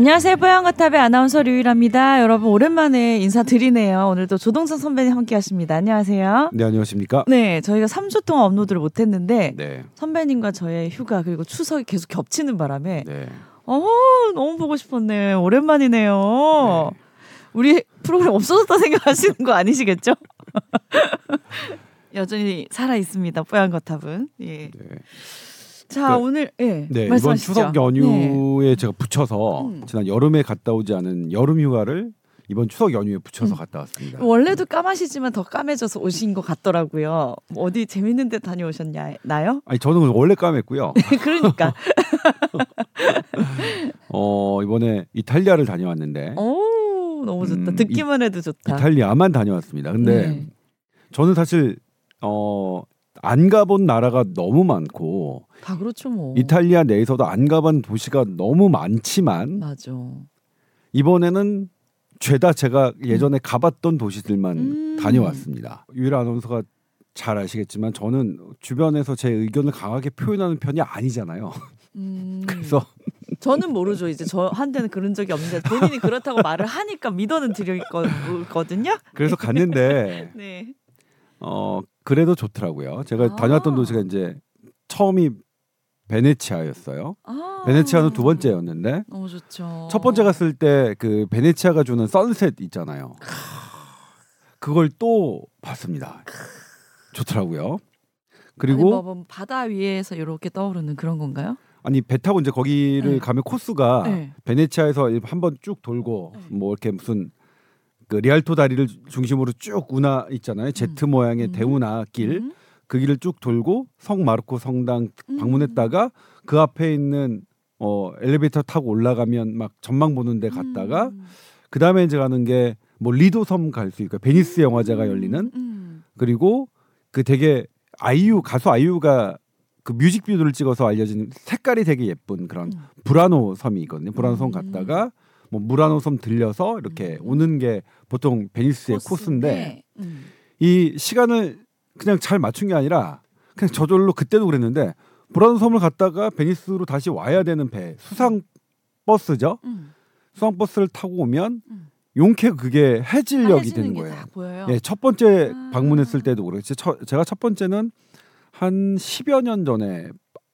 안녕하세요. 뽀양거탑의 아나운서 류일합니다. 여러분 오랜만에 인사드리네요. 오늘도 조동선 선배님 함께 하십니다. 안녕하세요. 네 안녕하십니까? 네, 저희가 3주 동안 업로드를 못 했는데 네. 선배님과 저의 휴가 그리고 추석이 계속 겹치는 바람에 네. 어 너무 보고 싶었네. 오랜만이네요. 우리 프로그램 없어졌다 생각하시는 거 아니시겠죠? 여전히 살아 있습니다. 뽀얀거탑은. 예. 네. 자 그, 오늘 예 네, 이번. 추석 연휴에 네. 제가 붙여서 음. 지난 여름에 갔다 오지 않은 여름 휴가를 이번 추석 연휴에 붙여서 음. 갔다 왔습니다. 원래도 까마시지만 더 까매져서 오신 것 같더라고요. 뭐 어디 재밌는 데 다녀오셨나요? 아니 저는 원래 까맸고요. 그러니까. 어 이번에 이탈리아를 다녀왔는데 오 너무 좋다. 음, 듣기만 해도 좋다. 이탈리아만 다녀왔습니다. 근데 네. 저는 사실 어. 안 가본 나라가 너무 많고 다 그렇죠 뭐. 이탈리아 내에서도 안 가본 도시가 너무 많지만 맞아. 이번에는 죄다 제가 예전에 가봤던 도시들만 음. 다녀왔습니다. 유일 아나운서가 잘 아시겠지만 저는 주변에서 제 의견을 강하게 표현하는 편이 아니잖아요. 음, 그래서 저는 모르죠. 이제 저 한테는 그런 적이 없는데 본인이 그렇다고 말을 하니까 믿어는 드렸거든요. 그래서 갔는데 네. 어 그래도 좋더라고요. 제가 아. 다녀왔던 도시가 이제 처음이 베네치아였어요. 아. 베네치아는 두 번째였는데 너무 좋죠. 첫 번째 갔을 때 그 베네치아가 주는 선셋 있잖아요. 그걸 또 봤습니다. 좋더라고요. 그리고 아니, 뭐, 뭐 바다 위에서 이렇게 떠오르는 그런 건가요? 아니 배 타고 이제 거기를 네. 가면 코스가 네. 베네치아에서 한번 쭉 돌고 네. 뭐 이렇게 무슨 그 리알토 다리를 중심으로 쭉 운하 있잖아요. 제트 모양의 음. 대운하 길. 음. 그 길을 쭉 돌고 성 마르코 성당 음. 방문했다가 그 앞에 있는 어 엘리베이터 타고 올라가면 막 전망 보는 데 갔다가 음. 그다음에 이제 가는 게 뭐 리도 섬 갈 수 있고 베니스 영화제가 음. 열리는 음. 그리고 그 되게 아이유 가수 아이유가 그 뮤직비디오를 찍어서 알려진 색깔이 되게 예쁜 그런 음. 부라노 섬이 있거든요. 부라노 섬 음. 갔다가 뭐 무라노 섬 들려서 이렇게 음. 오는 게 보통 베니스의 코스 인데 음. 이 시간을 그냥 잘 맞춘 게 아니라 그냥 저절로 그때도 그랬는데 부라노 섬을 갔다가 베니스로 다시 와야 되는 배 수상 버스죠. 음. 수상 버스를 타고 오면 음. 용케 그게 해질녘이 되는 게 거예요. 예, 첫 번째 아. 방문했을 때도 그랬지. 첫- 제가 첫 번째는 한 10여 년 전에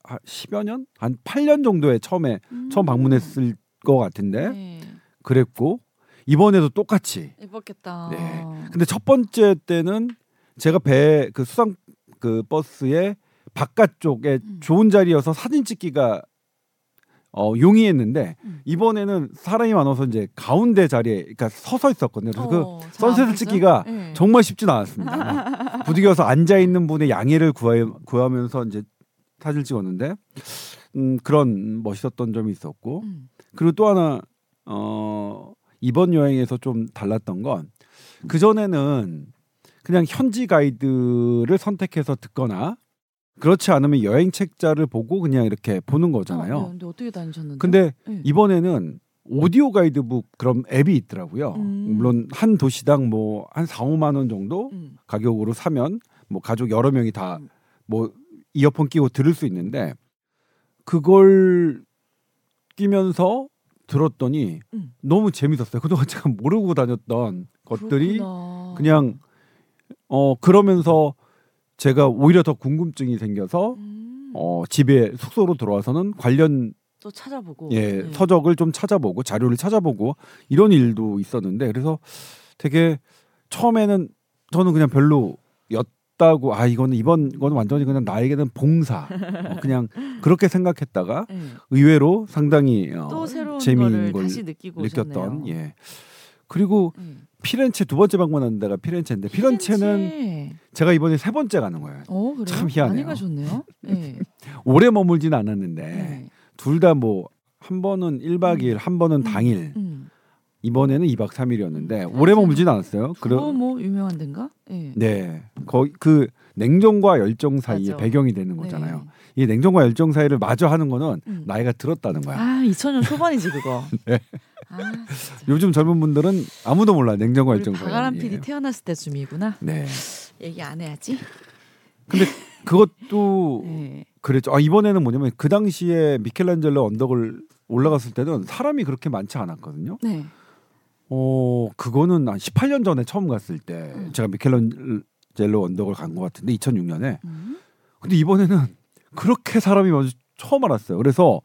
한 10여 년? 한 8년 정도에 처음에 음. 처음 방문했을 것 같은데 네. 그랬고 이번에도 똑같이. 예뻤겠다. 네. 근데 첫 번째 때는 제가 배 그 수상 그 버스의 바깥쪽에 음. 좋은 자리여서 사진 찍기가 어 용이했는데 음. 이번에는 사람이 많아서 이제 가운데 자리에 그러니까 서서 있었거든요. 그래서 그 어, 잘 선셋을? 찍기가 네. 정말 쉽진 않았습니다. 막 부득이어서 앉아 있는 분의 양해를 구하, 구하면서 이제 사진을 찍었는데 음, 그런 멋있었던 점이 있었고 음. 그리고 또 하나 어, 이번 여행에서 좀 달랐던 건 그 전에는 그냥 현지 가이드를 선택해서 듣거나 그렇지 않으면 여행 책자를 보고 그냥 이렇게 보는 어, 거잖아요. 네, 근데 어떻게 다니셨는데? 근데 네. 이번에는 오디오 가이드북 그런 앱이 있더라고요. 음. 물론 한 도시당 뭐 한 4, 5만 원 정도 음. 가격으로 사면 뭐 가족 여러 명이 음. 다뭐 이어폰 끼고 들을 수 있는데 그걸 끼면서 들었더니 음. 너무 재밌었어요. 그동안 제가 모르고 다녔던 것들이 그렇구나. 그냥 어 그러면서 제가 오히려 더 궁금증이 생겨서 음. 어 집에 숙소로 돌아와서는 관련 또 찾아보고 예, 네. 서적을 좀 찾아보고 자료를 찾아보고 이런 일도 있었는데 그래서 되게 처음에는 저는 그냥 별로였 다고 아 이거는 이번 건 완전히 그냥 나에게는 봉사 어, 그냥 그렇게 생각했다가 네. 의외로 상당히 어, 또 새로운 재미있는 걸 다시 느끼고 느꼈던 오셨네요. 예 그리고 음. 피렌체 두 번째 방문한 데가 피렌체인데 피렌체는 피렌체. 제가 이번에 세 번째 가는 거예요 어? 참 희한해요. 많이 가셨네요. 네. 오래 머물지는 않았는데 네. 둘다 뭐 한 번은 1박 2일 한 번은 음. 당일 음. 이번에는 2박 3일이었는데 음. 오래 머물진 않았어요. 그거 그러, 뭐 유명한 데인가? 네. 네. 거기 그 냉정과 열정 사이에 맞아. 배경이 되는 거잖아요. 네. 이 냉정과 열정 사이를 마저 하는 거는 음. 나이가 들었다는 거야. 아 2000년 초반이지 그거. 네. 아. 요즘 젊은 분들은 아무도 몰라 냉정과 열정 사이. 박아람 PD 태어났을 때쯤이구나. 네. 얘기 안 해야지. 근데 그것도 네. 그랬죠. 아, 이번에는 뭐냐면 그 당시에 미켈란젤로 언덕을 올라갔을 때는 사람이 그렇게 많지 않았거든요. 네. 어 그거는 한 18년 전에 처음 갔을 때 음. 제가 미켈란젤로 언덕을 간 것 같은데 2006년에 음. 근데 이번에는 그렇게 사람이 먼저 처음 알았어요. 그래서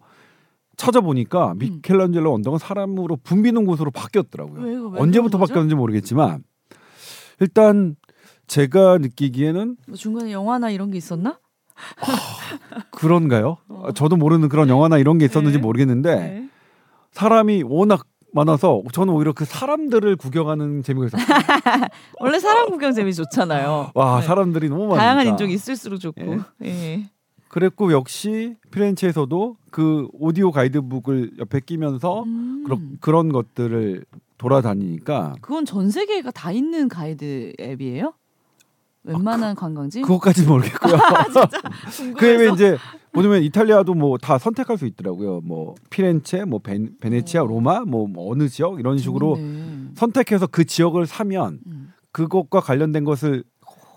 찾아보니까 미켈란젤로 언덕은 사람으로 붐비는 곳으로 바뀌었더라고요. 왜, 왜 언제부터? 바뀌었는지 모르겠지만 일단 제가 느끼기에는 뭐 중간에 영화나 이런 게 있었나? 그런가요? 어. 아, 저도 모르는 그런 영화나 이런 게 있었는지 네. 모르겠는데 사람이 워낙 많아서 저는 오히려 그 사람들을 구경하는 재미가 있었어요. 원래 사람 구경 재미 좋잖아요. 와 네. 사람들이 너무 많으니까. 다양한 인종이 있을수록 좋고. 예. 예. 그랬고 역시 피렌체에서도 그 오디오 가이드북을 옆에 끼면서 음. 그러, 그런 것들을 돌아다니니까 그건 전 세계가 다 있는 가이드 앱이에요? 웬만한 관광지? 아, 그것까지는 모르겠고요. 그 외에 궁금해서. 이제 보면 이탈리아도 뭐 다 선택할 수 있더라고요. 뭐 피렌체, 뭐 베, 베네치아, 어. 로마, 뭐, 뭐 어느 지역 이런 식으로 좋네. 선택해서 그 지역을 사면 음. 그것과 관련된 것을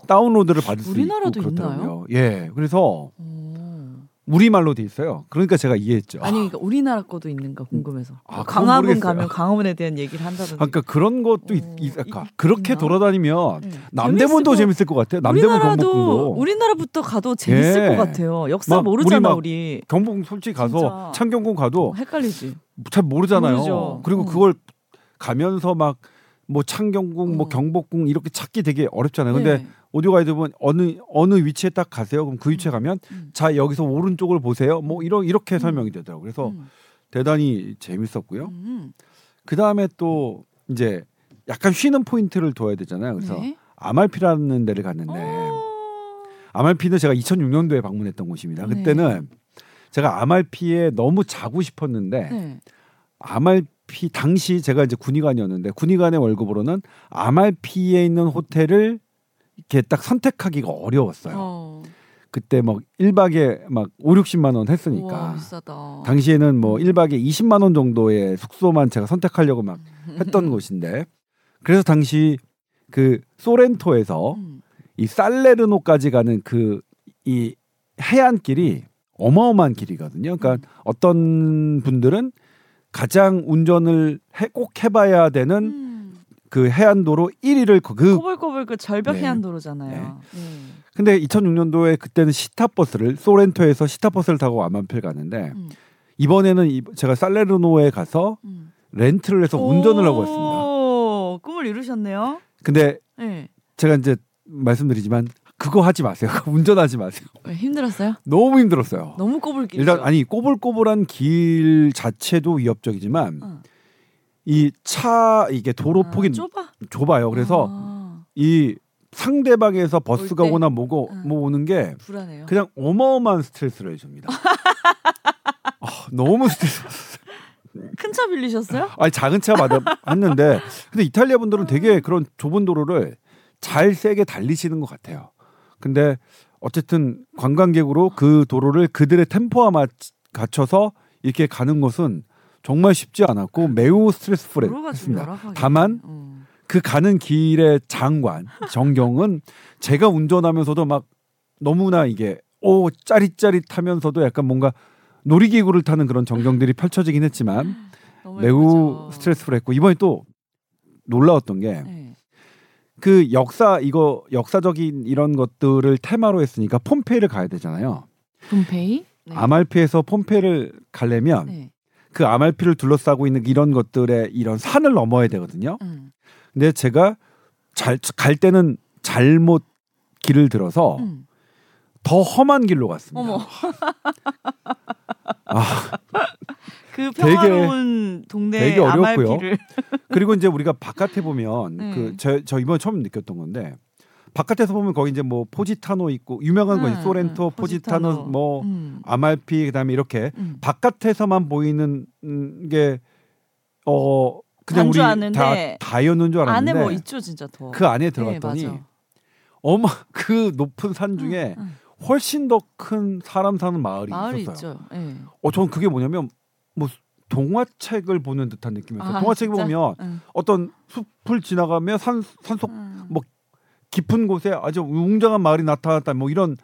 다운로드를 받을 수 있고 우리나라도 그렇더라고요. 예, 그래서 오. 우리말로 돼 있어요. 그러니까 제가 이해했죠. 아니 그러니까 우리나라 거도 있는가 궁금해서. 아, 강화문. 가면 강화문에 대한 얘기를 한다든지. 아, 그러니까 그런 것도 있, 어, 있, 이- 아까 그렇게 있나? 돌아다니면 네. 남대문도 재밌을 것 같아요. 남대문 우리나라도 경복궁도 우리나라부터 가도 재밌을 예. 것 같아요. 역사 막 모르잖아 우리 막 우리. 경복궁 솔직히 가서. 창경궁 가도 어, 헷갈리지. 잘 모르잖아요. 모르죠. 그리고 어. 그걸 가면서 막 뭐 창경궁, 뭐 어. 경복궁 이렇게 찾기 되게 어렵잖아요. 근데 네. 오디오 가이드 보면 어느 어느 위치에 딱 가세요. 그럼 그 위치에 가면 음. 자 여기서 오른쪽을 보세요. 뭐 이런 이렇게 설명이 되더라고요. 그래서 음. 대단히 재밌었고요. 음. 그 다음에 또 이제 약간 쉬는 포인트를 둬야 되잖아요. 그래서 네. 아말피라는 데를 갔는데 어. 아말피는 제가 2006년도에 방문했던 곳입니다. 네. 그때는 제가 아말피에 너무 자고 싶었는데 네. 아말피 당시 제가 이제 군의관이었는데 군의관의 월급으로는 아말피에 있는 호텔을 이렇게 딱 선택하기가 어려웠어요. 어. 그때 막 1박에 막 5, 60만 원 우와, 했으니까. 비싸다. 당시에는 뭐 1박에 20만 원 정도의 숙소만 제가 선택하려고 막 음. 했던 곳인데 그래서 당시 그 소렌토에서 음. 이 살레르노까지 가는 그 이 해안길이 어마어마한 길이거든요. 그러니까 음. 어떤 분들은 가장 운전을 해, 꼭 해봐야 되는 음. 그 해안도로 1위를 그, 그 꼬불꼬불 그 절벽 네. 해안도로잖아요. 음. 근데 2006년도에 그때는 시타버스를 소렌토에서 시타버스를 타고 아만필 가는데 음. 이번에는 이- 제가 살레르노에 가서 음. 렌트를 해서 운전을 하고 왔습니다. 오, 꿈을 이루셨네요. 근데 네. 제가 이제 말씀드리지만 그거 하지 마세요. 운전하지 마세요. 왜 힘들었어요? 너무 힘들었어요. 너무 꼬불길. 일단 아니 꼬불꼬불한 길 자체도 위협적이지만 어. 이 차 이게 도로 폭이 아, 좁아. 좁아요. 그래서 아, 이 상대방에서 버스가? 오거나 뭐고 응. 뭐 오는 게 불안해요. 그냥 어마어마한 스트레스를 줍니다. 아, 너무 스트레스. 큰 차 빌리셨어요? 아니 작은 차 받아 왔는데 근데 이탈리아 분들은 되게 그런 좁은 도로를 잘 세게 달리시는 것 같아요. 근데 어쨌든 관광객으로 그 도로를 그들의 템포와 맞 갖춰서 이렇게 가는 것은 정말 쉽지 않았고 매우 스트레스풀했습니다. 다만 음. 그 가는 길의 장관 정경은 제가 운전하면서도 막 너무나 이게 오 짜릿짜릿하면서도 약간 뭔가 놀이기구를 타는 그런 전경들이 펼쳐지긴 했지만 매우 예쁘죠. 스트레스풀했고 이번에 또 놀라웠던 게그 네. 역사 이거 역사적인 이런 것들을 테마로 했으니까 폼페이를 가야 되잖아요. 분페이? 네. 아말피에서 폼페이를 가려면 네. 그 아말피를 둘러싸고 있는 이런 것들의 이런 산을 넘어야 되거든요. 음. 근데 제가 잘 갈 때는 잘못 길을 들어서 음. 더 험한 길로 갔습니다. 아, 그 되게- 평화로운 동네 되게 어렵고요. 그리고 이제 우리가 바깥에 보면 네. 그저 저 이번에 처음 느꼈던 건데 바깥에서 보면 거기 이제 뭐 포지타노 있고 유명한 거 음, 있 소렌토, 음, 포지타노, 포지타노. 뭐 음. 아말피 그다음에 이렇게 음. 바깥에서만 보이는 음, 게어 그냥 우리 줄다 다였는 줄 알았는데 안에 뭐 있죠 진짜 더. 그 안에 네, 들어갔더니 맞아. 어마 그 높은 산 중에 음, 훨씬 더 큰 사람 사는 마을이 마을이 있었어요. 예. 어, 저는 그게 뭐냐면 뭐 동화책을 보는 듯한 느낌이었어요. 아, 동화책 진짜? 보면 응. 어떤 숲을 지나가면 산 산속 음. 뭐 깊은 곳에 아주 웅장한 마을이 나타났다 뭐 이런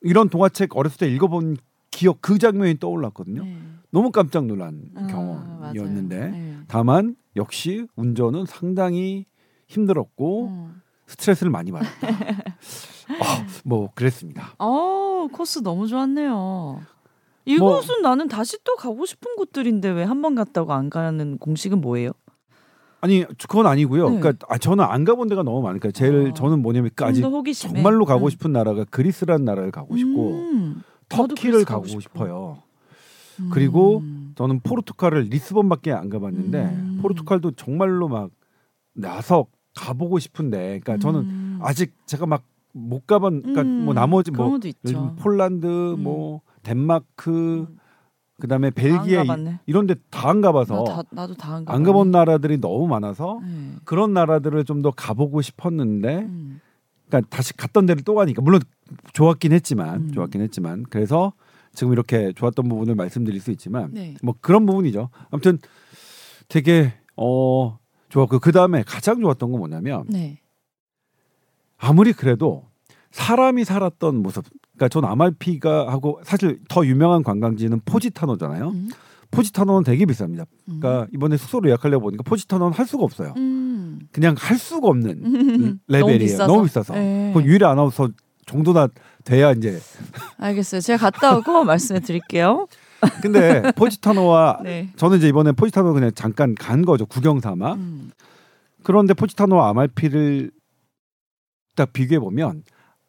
이런 동화책 어렸을 때 읽어본 기억 그 장면이 떠올랐거든요. 네. 너무 깜짝 놀란 아, 경험이었는데. 네. 다만 역시 운전은 상당히 힘들었고 음. 스트레스를 많이 받았다. 어, 뭐 그랬습니다. 어 코스 너무 좋았네요. 뭐 이곳은 나는 다시 또 가고 싶은 곳들인데 왜 한 번 갔다고 안 가는 공식은 뭐예요? 아니 그건 아니고요. 네. 그러니까 아, 저는 안 가본 데가 너무 많으니까 제일 아. 저는 뭐냐면 그 아직 정말로 가고 음. 싶은 나라가 그리스라는 나라를 가고 싶고 음. 터키를 가고 가고 싶어. 싶어요. 그리고 음. 저는 포르투갈을 리스본밖에 안 가봤는데 음. 포르투갈도 정말로 막 나서 가보고 싶은데 그러니까 저는 음. 아직 제가 막 못 가본 그러니까 음, 뭐 나머지 뭐 폴란드 뭐 덴마크 음. 그다음에 벨기에 이- 가봤네. 이런 데 다 안 가봐서 나 다, 나도 다. 안 가본 나라들이 너무 많아서 네. 그런 나라들을 좀 더 가보고 싶었는데 음. 그러니까 다시 갔던 데를 또 가니까 물론 좋았긴 했지만 음. 좋았긴 했지만 그래서 지금 이렇게 좋았던 부분을 말씀드릴 수 있지만 네. 뭐 그런 부분이죠. 아무튼 되게 어 좋았고 그 다음에 가장 좋았던 건 뭐냐면 네. 아무리 그래도 사람이 살았던 모습. 그러니까 전 아말피가 하고 사실 더 유명한 관광지는 포지타노잖아요. 음. 포지타노는 되게 비쌉니다. 음. 그러니까 이번에 숙소를 예약하려고 보니까 포지타노는 할 수가 없어요. 음. 그냥 할 수가 없는 너무 레벨이에요. 너무 비싸서. 네. 그건 유일의 아나운서 정도나 돼야 이제. 알겠어요. 제가 갔다 오고 말씀해 드릴게요. 근데 포지타노와 네. 저는 이제 이번에 포지타노 그냥 잠깐 간 거죠. 구경 삼아. 음. 그런데 포지타노와 아말피를 딱 비교해 보면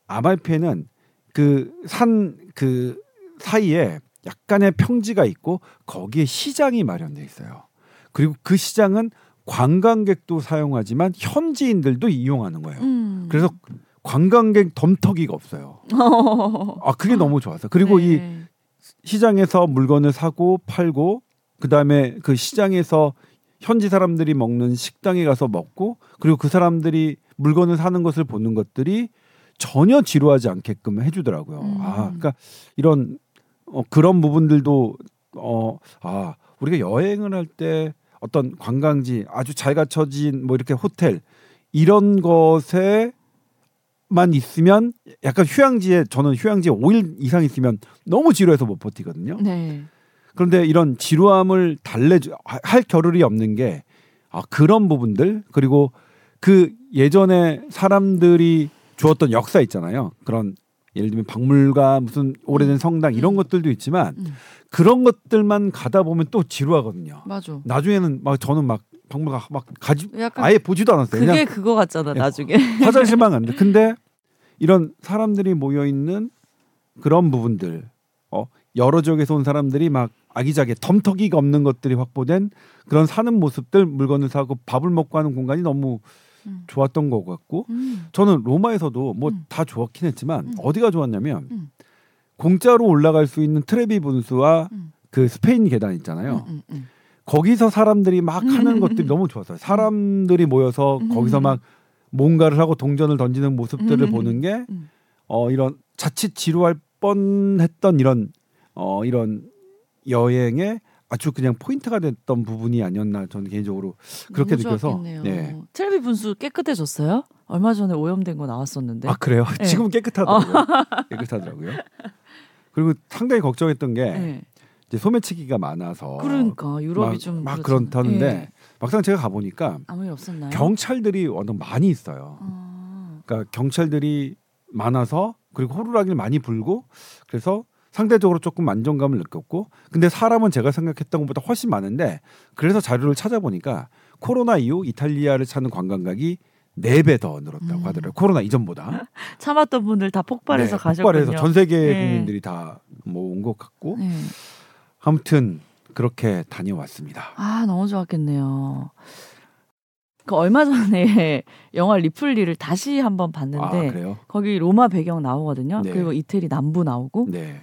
아말피에는 그산그 사이에 약간의 평지가 있고 거기에 시장이 마련돼 있어요. 그리고 그 시장은 관광객도 사용하지만 현지인들도 이용하는 거예요. 음. 그래서 관광객 덤터기가 없어요. 아 그게 너무 좋았어요. 그리고 이 네. 시장에서 물건을 사고 팔고 그 다음에 그 시장에서 현지 사람들이 먹는 식당에 가서 먹고 그리고 그 사람들이 물건을 사는 것을 보는 것들이 전혀 지루하지 않게끔 해주더라고요. 음. 아, 그러니까 이런 어, 그런 부분들도 어, 아 우리가 여행을 할 때 어떤 관광지 아주 잘 갖춰진 뭐 이렇게 호텔 이런 것에 만 있으면 약간 휴양지에 저는 휴양지에 5일 이상 있으면 너무 지루해서 못 버티거든요. 네. 그런데 이런 지루함을 달래주 할 겨를이 없는 게 아, 그런 부분들 그리고 그 예전에 사람들이 주었던 역사 있잖아요. 그런 예를 들면 박물관 무슨 오래된 성당 이런 음. 것들도 있지만 음. 그런 것들만 가다 보면 또 지루하거든요. 맞아. 나중에는 막 저는 막 박물관 막 가지 아예 보지도 않았어요. 그게 그냥 그거 같잖아 예. 나중에. 화장실만 갔는데 근데 이런 사람들이 모여 있는 그런 부분들 어 여러 지역에서 온 사람들이 막 아기자기 덤터기가 없는 것들이 확보된 그런 사는 모습들 물건을 사고 밥을 먹고 하는 공간이 너무 음. 좋았던 것 같고 음. 저는 로마에서도 뭐 음. 다 좋았긴 했지만 음. 어디가 좋았냐면 음. 공짜로 올라갈 수 있는 트레비 분수와 음. 그 스페인 계단 있잖아요. 거기서 사람들이 막 하는 음. 것들이 너무 좋았어요. 사람들이 모여서 음. 거기서 막 뭔가를 하고 동전을 던지는 모습들을 음. 보는 게 음. 어, 이런 자칫 지루할 뻔했던 이런 어, 이런 여행에 아주 그냥 포인트가 됐던 부분이 아니었나 저는 개인적으로 그렇게 너무 느껴서. 네. 트레비 분수 깨끗해졌어요? 얼마 전에 오염된 거 나왔었는데. 아 그래요? 네. 지금은 깨끗하더라고요. 깨끗하더라고요. 그리고 상당히 걱정했던 게 네. 이제 소매치기가 많아서 그러니까 유럽이 막, 좀 막. 그렇다는데 예. 막상 제가 가 보니까 아무 일 없었나요? 경찰들이 워낙 많이 있어요. 아, 그러니까 경찰들이 많아서 그리고 호루라기를 많이 불고 그래서 상대적으로 조금 안정감을 느꼈고 근데 사람은 제가 생각했던 것보다 훨씬 많은데 그래서 자료를 찾아보니까 코로나 이후 이탈리아를 찾는 관광객이 네 배 더 늘었다고 음. 하더라고요. 코로나 이전보다. 참았던 분들 다 폭발해서 네, 가셨군요. 폭발해서 전 세계 네. 국민들이 다 뭐 온 것 같고 네. 아무튼 그렇게 다녀왔습니다. 아 너무 좋았겠네요. 그 얼마 전에 영화 리플리를 다시 한번 아 봤는데 그래요? 거기 로마 배경 나오거든요. 네. 그리고 이태리 남부 나오고 네.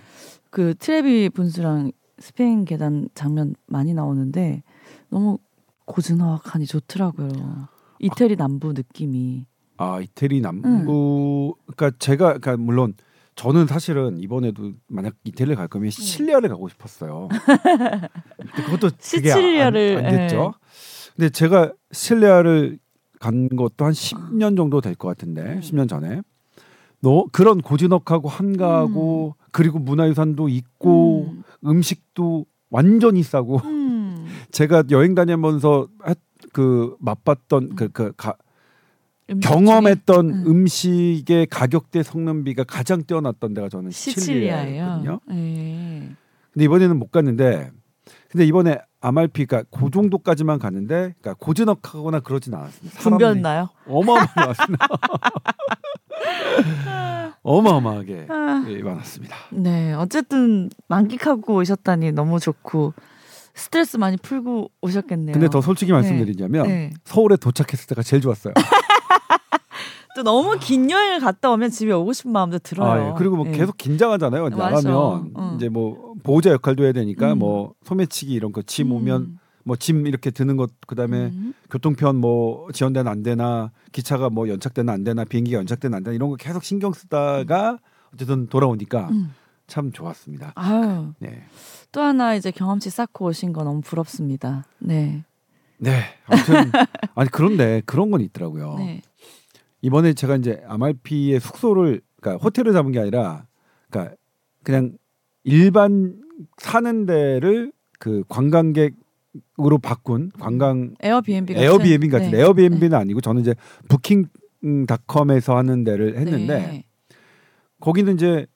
그 트레비 분수랑 스페인 계단 장면 많이 나오는데 너무 고즈넉하니 좋더라고요. 이태리 남부 느낌이. 아 이태리 남부 그러니까 제가 그러니까 물론 저는 사실은 이번에도 만약 이태리를 갈 거면 시칠리아를 가고 싶었어요. 그것도 시칠리아를, 안, 안 됐죠. 근데 제가 시칠리아를 간 것도 한 10년 정도 될 것 같은데 음. 10년 전에 너 그런 고즈넉하고 한가하고 그리고 문화유산도 있고 음. 음. 식도 완전히 싸고 음. 제가 여행 다니면서 하- 그 맛봤던 그, 그 가, 경험했던 음. 음. 식의 가격대 성능비가 가장 뛰어났던 데가 저는. 시칠리아였거든요. 네. 근데 이번에는 못 갔는데 근데 이번에 아말피가 그 정도까지만 갔는데 그러니까 고즈넉하거나 그러진 않았습니다. 붐볐나요? 어마어마하게 많았습니다. 어마어마하게 아. 예, 많았습니다. 네, 어쨌든 만끽하고 오셨다니 너무 좋고 스트레스 많이 풀고 오셨겠네요. 근데 더 솔직히 말씀드리자면 네. 서울에 도착했을 때가 제일 좋았어요. 또 너무 긴 여행을 갔다 오면 집에 오고 싶은 마음도 들어요. 아, 예. 그리고 뭐 네. 계속 긴장하잖아요. 나가면 응. 이제 뭐 보호자 역할도 해야 되니까 음. 뭐 소매치기 이런 거짐 오면 음. 뭐 짐 이렇게 드는 것 그다음에 음. 교통편 뭐 지연되나 안 되나 기차가 뭐 연착되나 안 되나 비행기가 연착되나 안 되나 이런 거 계속 신경 쓰다가 어쨌든 돌아오니까 음. 참 좋았습니다. 아유, 네. 또 하나 이제 경험치 쌓고 오신 거 너무 부럽습니다. 네. 네. 아무튼 아니 그런데 그런 건 있더라고요. 네. 이번에 제가 이제 아말피에 숙소를 그러니까 호텔을 잡은 게 아니라 그러니까 그냥 일반 사는 데를 그 관광객 으로 바꾼 관광 Airbnb 같은 Airbnb 같은 네. Airbnb는 아니고 저는 이제 Booking.com에서 하는 데를 했는데 네. 거기는 이제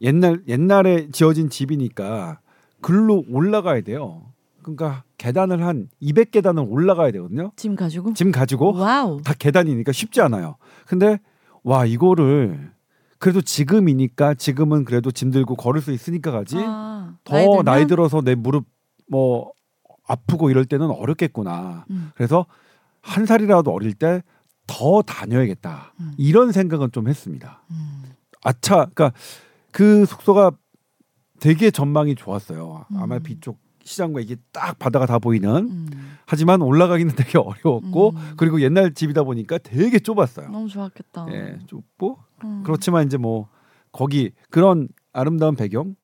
옛날 옛날에 지어진 집이니까 글로 올라가야 돼요. 그러니까 계단을 한 200계단을 올라가야 되거든요. 짐 가지고 짐 가지고 wow. 다 계단이니까 쉽지 않아요. 근데 와 이거를 그래도 지금이니까 지금은 그래도 짐 들고 걸을 수 있으니까 가지. 아, 더 들면? 나이 들어서 내 무릎 뭐 아프고 이럴 때는 어렵겠구나. 음. 그래서 한 살이라도 어릴 때 더 다녀야겠다. 음. 이런 생각은 좀 했습니다. 음. 아차, 그러니까 그 숙소가 되게 전망이 좋았어요. 음. 아말피 쪽 시장과 이게 딱 바다가 다 보이는. 음. 하지만 올라가기는 되게 어려웠고 음. 그리고 옛날 집이다 보니까 되게 좁았어요. 너무 좋았겠다. 예, 좁고 음. 그렇지만 이제 뭐 거기 그런 아름다운 배경이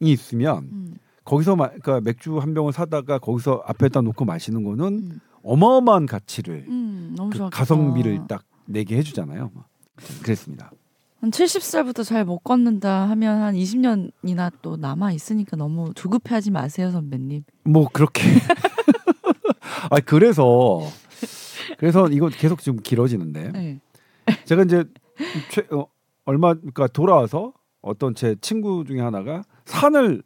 있으면 음. 거기서 마, 그러니까 맥주 한 병을 사다가 거기서 앞에다 놓고 마시는 거는 음. 어마어마한 가치를 음, 그. 가성비를 딱 내게 해주잖아요. 뭐. 그랬습니다. 한 70살부터 잘 못 걷는다 하면 한 20년이나 또 남아 있으니까 너무 조급해하지 마세요, 선배님. 뭐 그렇게 아 그래서 그래서 이거 계속 지금 길어지는데 네. 제가 이제 최, 어, 얼마 그러니까 돌아와서 어떤 제 친구 중에 하나가 산을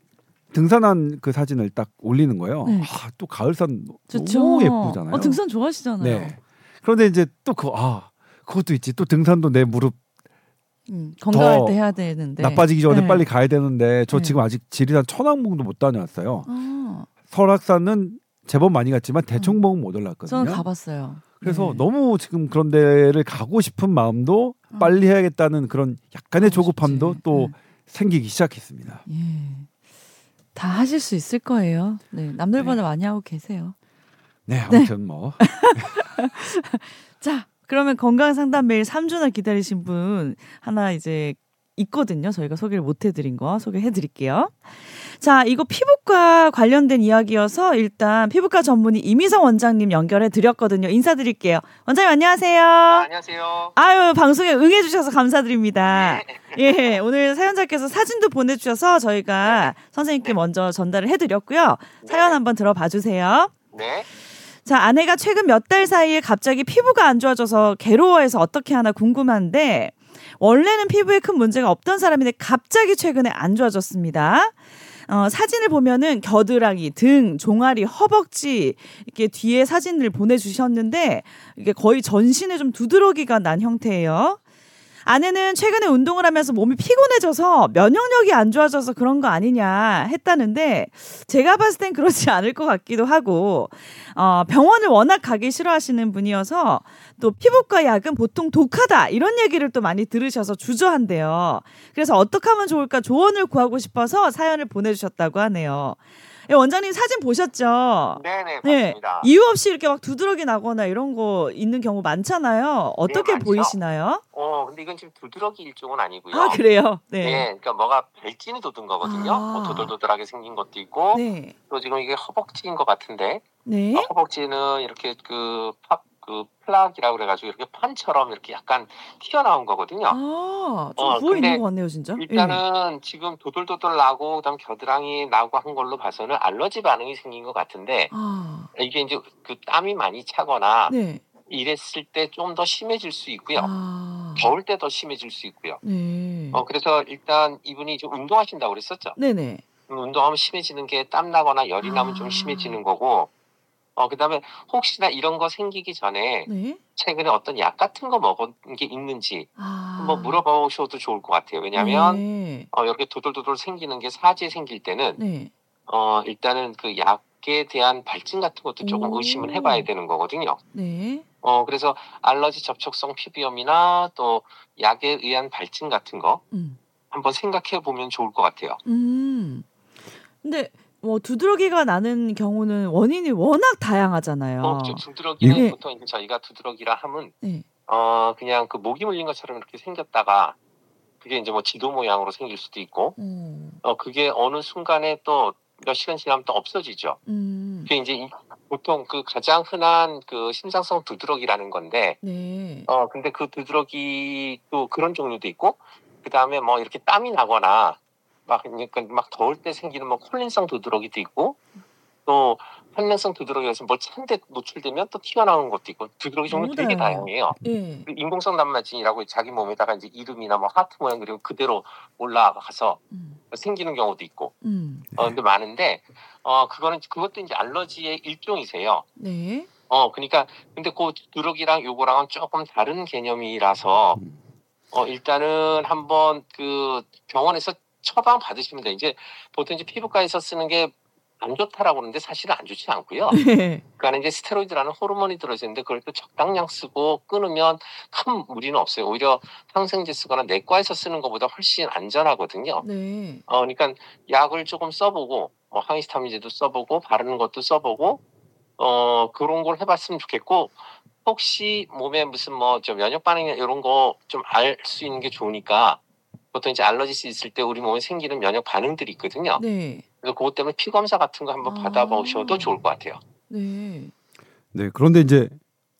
등산한 그 사진을 딱 올리는 거예요. 네. 아, 또 가을산 좋죠. 너무 예쁘잖아요. 어, 등산 좋아하시잖아요. 네. 그런데 이제 또 그 아, 그것도 있지. 또 등산도 내 무릎 음, 건강할 더때 해야 되는데. 나빠지기 전에 네. 빨리 가야 되는데 저 네. 지금 아직 지리산 천왕봉도 못 다녀왔어요. 아, 설악산은 제법 많이 갔지만 대청봉은 못 올랐거든요. 저는 가봤어요. 그래서 네. 너무 지금 그런 데를 가고 싶은 마음도 아. 빨리 해야겠다는 그런 약간의 조급함도 싶지. 또 네. 생기기 시작했습니다. 예. 다 하실 수 있을 거예요. 네, 남들보다 많이 하고 계세요. 네, 아무튼 뭐 자, 그러면 건강 상담 메일 3주나 기다리신 분 하나 이제 있거든요. 저희가 소개를 못 해드린 거 소개해 드릴게요. 자, 이거 피부과 관련된 이야기여서 일단 피부과 전문의 이미성 원장님 연결해 드렸거든요. 인사드릴게요. 원장님 안녕하세요. 아, 안녕하세요. 아유, 방송에 응해주셔서 감사드립니다. 네. 예, 오늘 사연자께서 사진도 보내주셔서 저희가 선생님께 먼저 전달을 해드렸고요. 사연 네. 한번 들어봐 주세요. 네. 자, 아내가 최근 몇 달 사이에 갑자기 피부가 안 좋아져서 괴로워해서 어떻게 하나 궁금한데, 원래는 피부에 큰 문제가 없던 사람인데 갑자기 최근에 안 좋아졌습니다. 어, 사진을 보면은 겨드랑이, 등, 종아리, 허벅지 이렇게 뒤에 사진을 보내주셨는데 이게 거의 전신에 좀 두드러기가 난 형태예요. 아내는 최근에 운동을 하면서 몸이 피곤해져서 면역력이 안 좋아져서 그런 거 아니냐 했다는데 제가 봤을 땐 그렇지 않을 것 같기도 하고 어, 병원을 워낙 가기 싫어하시는 분이어서 또 피부과 약은 보통 독하다 이런 얘기를 또 많이 들으셔서 주저한대요. 그래서 어떻게 하면 좋을까 조언을 구하고 싶어서 사연을 보내주셨다고 하네요. 예, 원장님 사진 보셨죠? 네네, 네, 맞습니다. 이유 없이 이렇게 막 두드러기 나거나 이런 거 있는 경우 많잖아요. 어떻게 네. 보이시나요? 어, 근데 이건 지금 두드러기 일종은 아니고요. 아 그래요? 네. 네. 그러니까 뭐가 벨진이 돋은 거거든요. 아. 뭐 도돌도돌하게 생긴 것도 있고, 네. 또 지금 이게 허벅지인 것 같은데, 네. 어, 허벅지는 이렇게 그 파, 그 플락이라고 그래가지고 이렇게 판처럼 이렇게 약간 튀어나온 거거든요. 아, 좀 어, 부어 있는 근데 것 같네요, 진짜. 예. 일단은 지금 도돌도돌 나고 그다음 겨드랑이 나고 한 걸로 봐서는 알러지 반응이 생긴 것 같은데 아, 이게 이제 그 땀이 많이 차거나 네. 이랬을 때 좀 더 심해질 수 있고요. 아, 더울 때 더 심해질 수 있고요. 네. 어 그래서 일단 이분이 좀 운동하신다고 그랬었죠. 네네. 음, 운동하면 심해지는 게 땀 나거나 열이 나면 아. 좀 심해지는 거고. 어 그 다음에 혹시나 이런 거 생기기 전에 네. 최근에 어떤 약 같은 거 먹은 게 있는지 아. 한번 물어보셔도 좋을 것 같아요. 왜냐하면 네. 어, 이렇게 도돌도돌 생기는 게 사지에 생길 때는 네. 어 일단은 그 약에 대한 발진 같은 것도 조금 오. 의심을 해봐야 되는 거거든요. 네. 어 그래서 알러지 접촉성 피부염이나 또 약에 의한 발진 같은 거 음. 한번 생각해 보면 좋을 것 같아요. 음. 근데 뭐 두드러기가 나는 경우는 원인이 워낙 다양하잖아요. 어, 저 두드러기는 네. 보통 이제 저희가 두드러기라 하면 네. 어 그냥 그 모기 물린 것처럼 이렇게 생겼다가 그게 이제 뭐 지도 모양으로 생길 수도 있고 어. 어 그게 어느 순간에 또 몇 시간 지나면 또 없어지죠. 음. 그게 이제 이- 보통 그 가장 흔한 그 심상성 두드러기라는 건데 네. 어 근데 그 두드러기도 그런 종류도 있고 그 다음에 뭐 이렇게 땀이 나거나 막 그러니까 막 더울 때 생기는 뭐 콜린성 두드러기도 있고 또 현면성 두드러기에서 뭘 찬데 노출되면 또 튀어나오는 것도 있고 두드러기 종류 되게 다양해요. 다양해요. 예. 그 인공성 단마진이라고 자기 몸에다가 이제 이름이나 뭐 하트 모양 그리고 그대로 올라가서 음. 생기는 경우도 있고 음. 어 근데 많은데 어 그거는 그것도 이제 알러지의 일종이세요. 네. 어 그러니까 근데 그 두르기랑 요거랑은 조금 다른 개념이라서 어 일단은 한번 그 병원에서 처방 받으시면 돼. 이제 보통 이제 피부과에서 쓰는 게 안 좋다라고 하는데 사실은 안 좋지 않고요. 네. 그러니까 이제 스테로이드라는 호르몬이 들어있는데 그걸 또 적당량 쓰고 끊으면 큰 무리는 없어요. 오히려 항생제 쓰거나 내과에서 쓰는 것보다 훨씬 안전하거든요. 네. 어, 그러니까 약을 조금 써보고 뭐 항히스타민제도 써보고 바르는 것도 써보고 어 그런 걸 해봤으면 좋겠고 혹시 몸에 무슨 뭐 좀 면역 반응이나 이런 거 좀 알 수 있는 게 좋으니까 보통 이제 알러지스 있을 때 우리 몸에 생기는 면역 반응들이 있거든요. 네. 그래서 그것 때문에 피 검사 같은 거 한번 아. 받아보셔도 좋을 것 같아요. 네. 네. 그런데 이제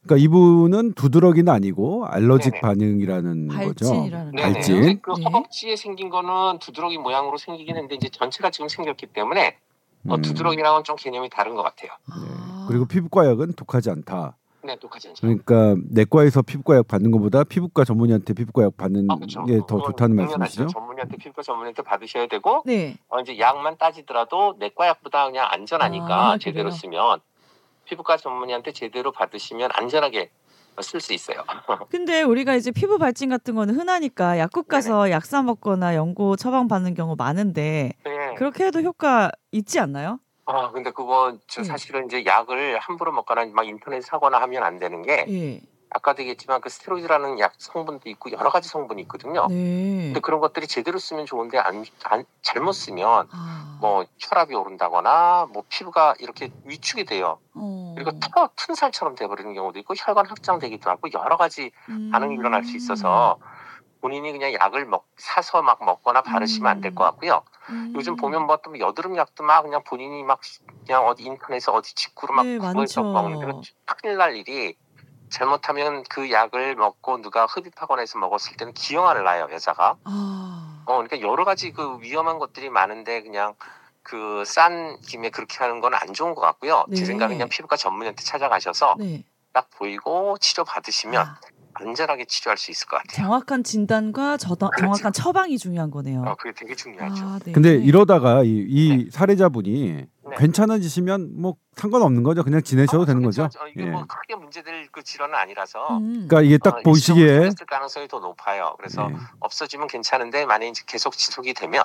그러니까 이분은 두드러기는 아니고 알러직 네네. 반응이라는 거죠. 발진이라는 네네. 발진. 그 네. 허벅지에 생긴 거는 두드러기 모양으로 생기긴 했는데 이제 전체가 지금 생겼기 때문에 어, 음. 두드러기랑은 좀 개념이 다른 것 같아요. 네. 아. 그리고 피부과 약은 독하지 않다. 네, 똑같지 않죠. 그러니까 내과에서 피부과 약 받는 것보다 피부과 전문의한테 피부과 약 받는 아, 그렇죠. 게더 그건 좋다는. 말씀이시죠? 전문의한테 피부과 전문의한테 받으셔야 되고 네. 어, 이제 약만 따지더라도 내과 약보다 그냥 안전하니까 아, 제대로 그래요? 쓰면 피부과 전문의한테 제대로 받으시면 안전하게 쓸수 있어요. 근데 우리가 이제 피부 발진 같은 거는 흔하니까 약국 가서 약 사 먹거나 연고 처방 받는 경우 많은데 네. 그렇게 해도 효과 있지 않나요? 아 근데 그거 저 네. 사실은 이제 약을 함부로 먹거나 막 인터넷 사거나 하면 안 되는 게 예. 아까도 얘기했지만 그 스테로이드라는 약 성분도 있고 여러 가지 성분이 있거든요. 네. 근데 그런 것들이 제대로 쓰면 좋은데 안, 안- 잘못 쓰면 아. 뭐 혈압이 오른다거나 뭐 피부가 이렇게 위축이 돼요. 어. 그리고 터 튼살처럼 돼버리는 경우도 있고 혈관 확장되기도 하고 여러 가지 음. 반응이 일어날 수 있어서 본인이 그냥 약을 먹 사서 막 먹거나 바르시면 안 될 것 같고요. 음. 요즘 보면 뭐 또 여드름 약도 막 그냥 본인이 막 그냥 어디 인터넷에 어디 직구로 막 네, 구해서. 먹는 거 큰일 날 일이 잘못하면 그 약을 먹고 누가 흡입하거나 해서 먹었을 때는 기형아를 낳아요 여자가. 아. 어 그러니까 여러 가지 그 위험한 것들이 많은데 그냥 그 싼 김에 그렇게 하는 건 안 좋은 것 같고요. 네. 제 생각은 그냥 피부과 전문의한테 찾아가셔서 네. 딱 보이고 치료 받으시면 아, 안전하게 치료할 수 있을 것 같아요. 정확한 진단과 저다, 그렇죠. 정확한 처방이 중요한 거네요. 어, 그게 되게 중요하죠. 아, 네. 근데 이러다가 이, 이 사례자분이 네. 괜찮아지시면 뭐 상관없는 거죠. 그냥 지내셔도 어, 되는 그렇죠. 거죠. 어, 이게 예. 뭐 크게 문제될 그 질환은 아니라서. 음. 그러니까 이게 딱 어, 보시기에 가능성이 더 높아요. 그래서 예. 없어지면 괜찮은데 만약에 이제 계속 지속이 되면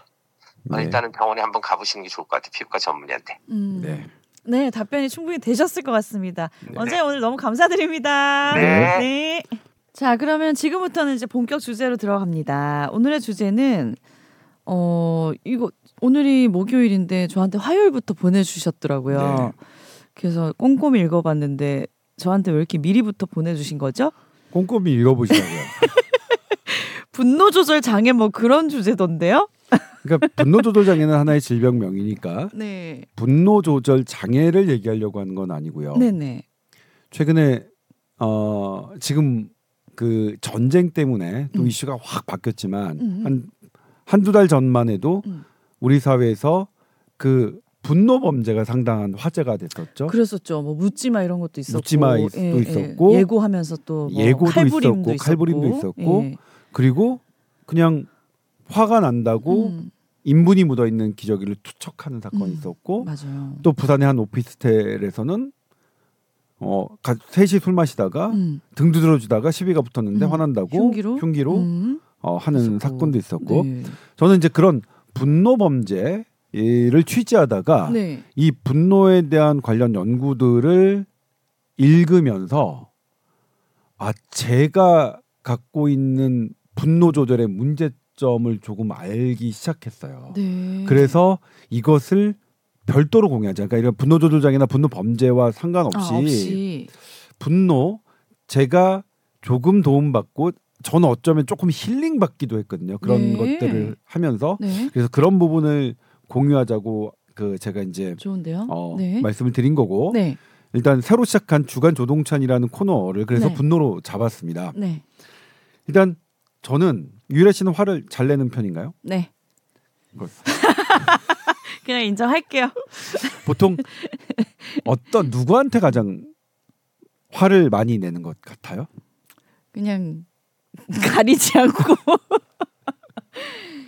어, 네. 일단은 병원에 한번 가보시는 게 좋을 것 같아요. 피부과 전문의한테. 음. 네. 네, 답변이 충분히 되셨을 것 같습니다. 네. 원장님 오늘 너무 감사드립니다. 네. 네. 자, 그러면 지금부터는 이제 본격 주제로 들어갑니다. 오늘의 주제는 어 이거 오늘이 목요일인데 저한테 화요일부터 보내 주셨더라고요. 네. 그래서 꼼꼼히 읽어 봤는데 저한테 왜 이렇게 미리부터 보내 주신 거죠? 꼼꼼히 읽어 보시라고요. 분노 조절 장애 뭐 그런 주제던데요? 그러니까 분노 조절 장애는 하나의 질병명이니까 네, 분노 조절 장애를 얘기하려고 하는 건 아니고요. 네네. 최근에 어 지금 그 전쟁 때문에 또 음. 이슈가 확 바뀌었지만 음. 한 한두 달 전만 해도 음. 우리 사회에서 그 분노 범죄가 상당한 화제가 됐었죠. 그랬었죠. 뭐 묻지마 이런 것도 있었고, 묻지마 있- 또 있었고, 예 고하면서 또 뭐 예고도 칼부림도 있었고, 칼부림도 있었고, 예. 그리고 그냥 화가 난다고 음, 인분이 묻어 있는 기저귀를 투척하는 사건이 음. 있었고 맞아요. 또 부산의 한 오피스텔에서는 어 가- 셋이 술 마시다가 음, 등 두드려주다가 시비가 붙었는데 음. 화난다고 흉기로? 음, 어, 하는 있었고. 사건도 있었고 네. 저는 이제 그런 분노 범죄를 취재하다가 네. 이 분노에 대한 관련 연구들을 읽으면서 아 제가 갖고 있는 분노 조절의 문제점을 조금 알기 시작했어요. 네. 그래서 이것을 별도로 공유하자. 그러니까 이런 분노 조절장애나 분노 범죄와 상관없이 아, 없이 분노 제가 조금 도움받고 저는 어쩌면 조금 힐링 받기도 했거든요. 그런 네. 것들을 하면서 네. 그래서 그런 부분을 공유하자고 그 제가 이제 좋은데요. 어, 네. 말씀을 드린 거고 네. 일단 새로 시작한 주간 조동찬이라는 코너를 그래서 네. 분노로 잡았습니다. 네. 일단 저는 유일아 씨는 화를 잘 내는 편인가요? 네. 그냥 인정할게요. 보통 어떤 누구한테 가장 화를 많이 내는 것 같아요? 그냥 가리지 않고.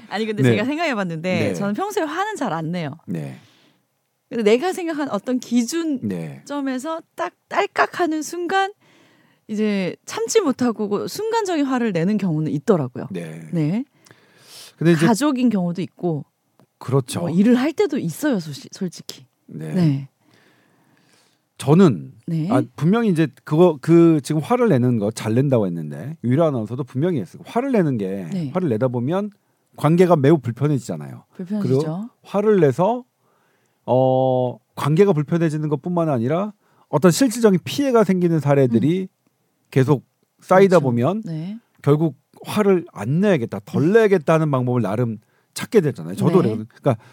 아니 근데 네. 제가 생각해봤는데 네. 저는 평소에 화는 잘 안 내요. 네, 근데 내가 생각한 어떤 기준점에서 네, 딱 딸깍하는 순간 이제 참지 못하고 순간적인 화를 내는 경우는 있더라고요. 네. 네. 근데 이제 가족인 경우도 있고 그렇죠. 뭐 일을 할 때도 있어요, 솔직- 솔직히. 네. 네. 저는 네. 아, 분명히 이제 그거 그 지금 화를 내는 거 잘 낸다고 했는데 유일아 아나운서도 분명히 했어요. 화를 내는 게 네. 화를 내다 보면 관계가 매우 불편해지잖아요. 불편하시죠? 화를 내서 어 관계가 불편해지는 것뿐만 아니라 어떤 실질적인 피해가 생기는 사례들이 계속 쌓이다 음. 그렇죠. 보면 네. 결국 화를 안 내야겠다, 덜 내야겠다는 방법을 나름 찾게 되잖아요. 저도 네. 그래요. 그러니까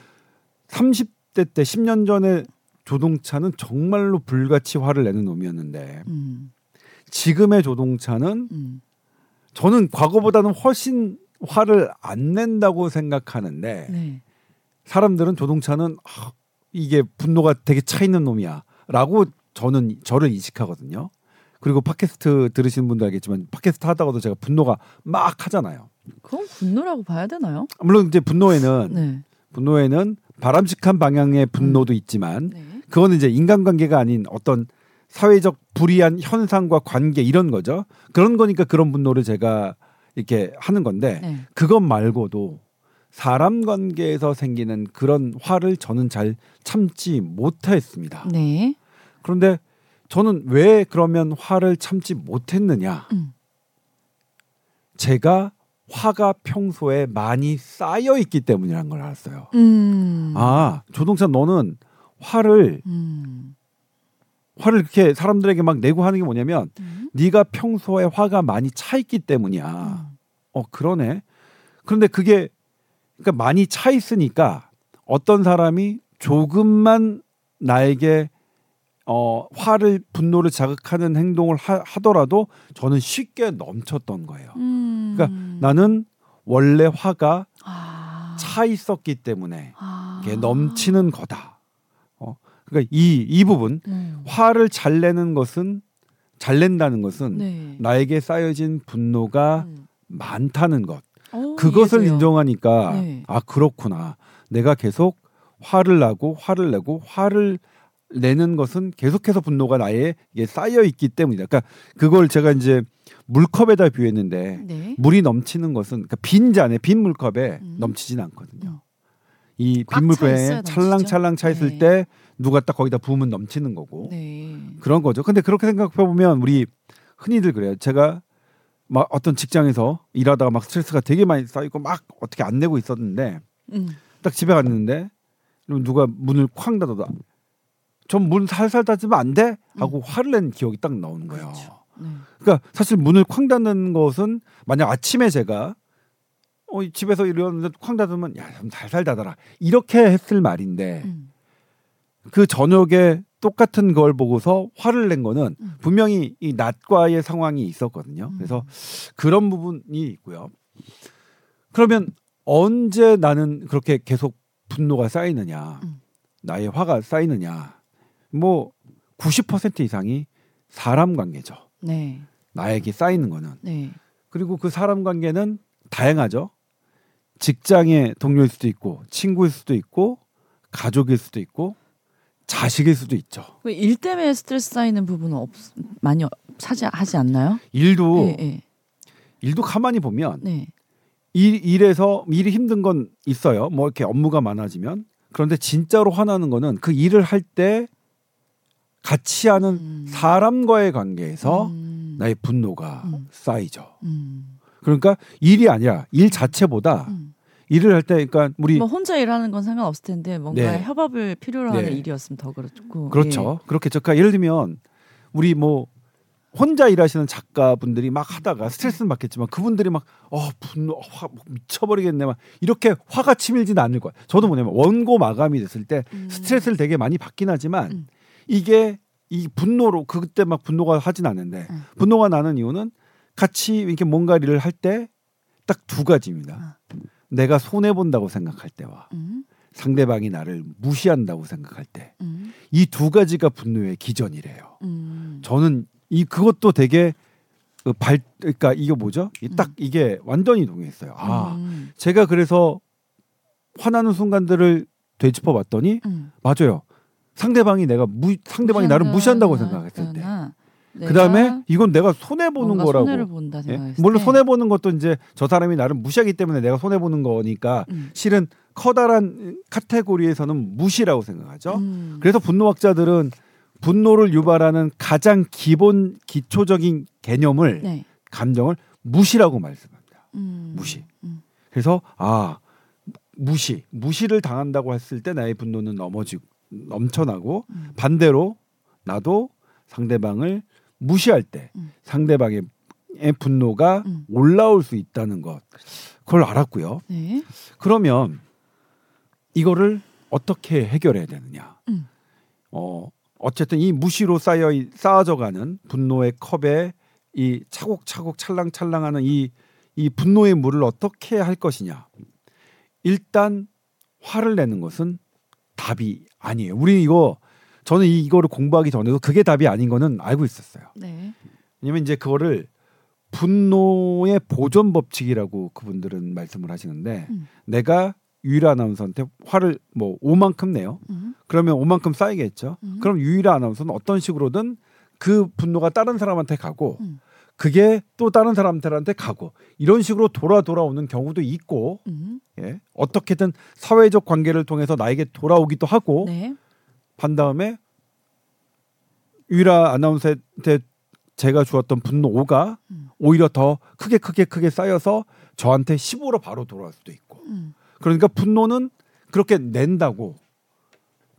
30대 때 10년 전에 조동차는 정말로 불같이 화를 내는 놈이었는데 음. 지금의 조동차는 음. 저는 과거보다는 훨씬 화를 안 낸다고 생각하는데 네. 사람들은 조동차는 아, 이게 분노가 되게 차 있는 놈이야라고 저는 저를 인식하거든요. 그리고 팟캐스트 들으시는 분도 알겠지만 팟캐스트 하다가도 제가 분노가 막 하잖아요. 그건 분노라고 봐야 되나요? 물론 이제 분노에는 네. 분노에는 바람직한 방향의 분노도 있지만 네. 그거는 이제 인간관계가 아닌 어떤 사회적 불이한 현상과 관계 이런 거죠. 그런 거니까 그런 분노를 제가 이렇게 하는 건데 네. 그것 말고도 사람 관계에서 생기는 그런 화를 저는 잘 참지 못했습니다. 네. 그런데 저는 왜 그러면 화를 참지 못했느냐? 음. 제가 화가 평소에 많이 쌓여 있기 때문이라는 걸 알았어요. 음. 아, 조동찬 너는 화를 음. 화를 이렇게 사람들에게 막 내고 하는 게 뭐냐면 음. 네가 평소에 화가 많이 차 있기 때문이야. 음. 어, 그러네. 그런데 그게 그러니까 많이 차 있으니까 어떤 사람이 조금만 나에게 어, 화를 분노를 자극하는 행동을 하, 하더라도 저는 쉽게 넘쳤던 거예요. 음. 그러니까 나는 원래 화가 아. 차 있었기 때문에 아. 이게 넘치는 거다. 어, 그러니까 이 이 부분 음. 화를 잘 내는 것은 잘 낸다는 것은 네. 나에게 쌓여진 분노가 음. 많다는 것. 어, 그것을 이해돼요. 인정하니까 네. 아 그렇구나. 내가 계속 화를 나고 화를 내고 화를 내는 것은 계속해서 분노가 나에게 쌓여 있기 때문이다. 그러니까 그걸 제가 이제 물컵에다 비유했는데 네. 물이 넘치는 것은 그러니까 빈 잔에 빈 물컵에 음. 넘치진 않거든요. 음. 이꽉빈차 있어야 물컵에 찰랑찰랑 차 있을 네. 때 누가 딱 거기다 부으면 넘치는 거고 네. 그런 거죠. 근데 그렇게 생각해 보면 우리 흔히들 그래요. 제가 막 어떤 직장에서 일하다가 막 스트레스가 되게 많이 쌓이고 막 어떻게 안 내고 있었는데 음. 딱 집에 갔는데 그럼 누가 문을 쾅 닫아다 전 문 살살 닫으면 안 돼? 하고 화를 낸 기억이 딱 나오는 거예요. 음. 그렇죠. 네. 그러니까 사실 문을 쾅 닫는 것은 만약 아침에 제가 어, 이 집에서 이러는데 쾅 닫으면 야, 좀 살살 닫아라. 이렇게 했을 말인데 음. 그 저녁에 똑같은 걸 보고서 화를 낸 거는 음. 분명히 이 낮과의 상황이 있었거든요. 음. 그래서 그런 부분이 있고요. 그러면 언제 나는 그렇게 계속 분노가 쌓이느냐, 음. 나의 화가 쌓이느냐, 뭐 90% 이상이 사람 관계죠. 네. 나에게 쌓이는 거는 네. 그리고 그 사람 관계는 다양하죠. 직장의 동료일 수도 있고 친구일 수도 있고 가족일 수도 있고 자식일 수도 있죠. 그일 때문에 스트레스 쌓이는 부분은 없 많이 어- 차지하지 않나요? 일도 예, 예. 일도 가만히 보면 네. 일 일에서 일이 힘든 건 있어요. 뭐 이렇게 업무가 많아지면 그런데 진짜로 화나는 거는 그 일을 할 때 같이 하는 음. 사람과의 관계에서 음. 나의 분노가 음. 쌓이죠. 음. 그러니까 일이 아니라 일 자체보다 음. 일을 할 때 그러니까 우리 뭐 혼자 일하는 건 상관없을 텐데 뭔가 네. 협업을 필요로 하는 네. 일이었으면 더 그렇고 그렇죠. 그렇겠죠. 그러니까 예를 들면 우리 뭐 혼자 일하시는 작가분들이 막 하다가 스트레스는 받겠지만 그분들이 막 어 분노 화뭐 미쳐버리겠네 막 이렇게 화가 치밀지는 않을 거야. 저도 뭐냐면 원고 마감이 됐을 때 예. 음. 스트레스를 되게 많이 받긴 하지만 음. 이게 이 분노로 그때 막 분노가 하진 않는데 음. 분노가 나는 이유는 같이 이렇게 뭔가 일을 할 때 딱 두 가지입니다. 내가 손해 본다고 생각할 때와 음. 상대방이 나를 무시한다고 생각할 때 음. 이두 가지가 분노의 기전이래요. 음. 저는 이 그것도 되게 그발 그러니까 이게 뭐죠? 이딱 이게 완전히 동의했어요. 아, 음. 제가 그래서 화나는 순간들을 되짚어 봤더니 음. 맞아요. 상대방이 내가 무 상대방이 나를 무시한다고 생각했을 때. 그 다음에 이건 내가 손해 보는 거라고. 손해를 본다 예? 물론 때. 손해 보는 것도 이제 저 사람이 나를 무시하기 때문에 내가 손해 보는 거니까 음. 실은 커다란 카테고리에서는 무시라고 생각하죠. 음. 그래서 분노학자들은 분노를 유발하는 가장 기본 기초적인 개념을 네. 감정을 무시라고 말씀합니다. 음. 무시. 음. 그래서 아 무시 무시를 당한다고 했을 때 나의 분노는 넘어지 넘쳐나고 음. 반대로 나도 상대방을 무시할 때 음. 상대방의 분노가 음. 올라올 수 있다는 것 그걸 알았고요. 네. 그러면 이거를 어떻게 해결해야 되느냐? 음. 어 어쨌든 이 무시로 쌓여 쌓아져가는 분노의 컵에 이 차곡차곡 찰랑찰랑하는 이 이 분노의 물을 어떻게 할 것이냐? 일단 화를 내는 것은 답이 아니에요. 우리 이거 저는 이- 이거를 공부하기 전에도 그게 답이 아닌 거는 알고 있었어요. 네. 왜냐면 이제 그거를 분노의 보존 법칙이라고 그분들은 말씀을 하시는데 음. 내가 유일한 아나운서한테 화를 뭐 5만큼 내요. 음. 그러면 5만큼 쌓이겠죠. 음. 그럼 유일한 아나운서는 어떤 식으로든 그 분노가 다른 사람한테 가고 음. 그게 또 다른 사람들한테 가고 이런 식으로 돌아 돌아오는 경우도 있고 음. 예. 어떻게든 사회적 관계를 통해서 나에게 돌아오기도 하고 네. 한 다음에 유일한 아나운서한테 제가 주었던 분노 5가 음. 오히려 더 크게 크게 크게 쌓여서 저한테 15로 바로 돌아올 수도 있고 음. 그러니까 분노는 그렇게 낸다고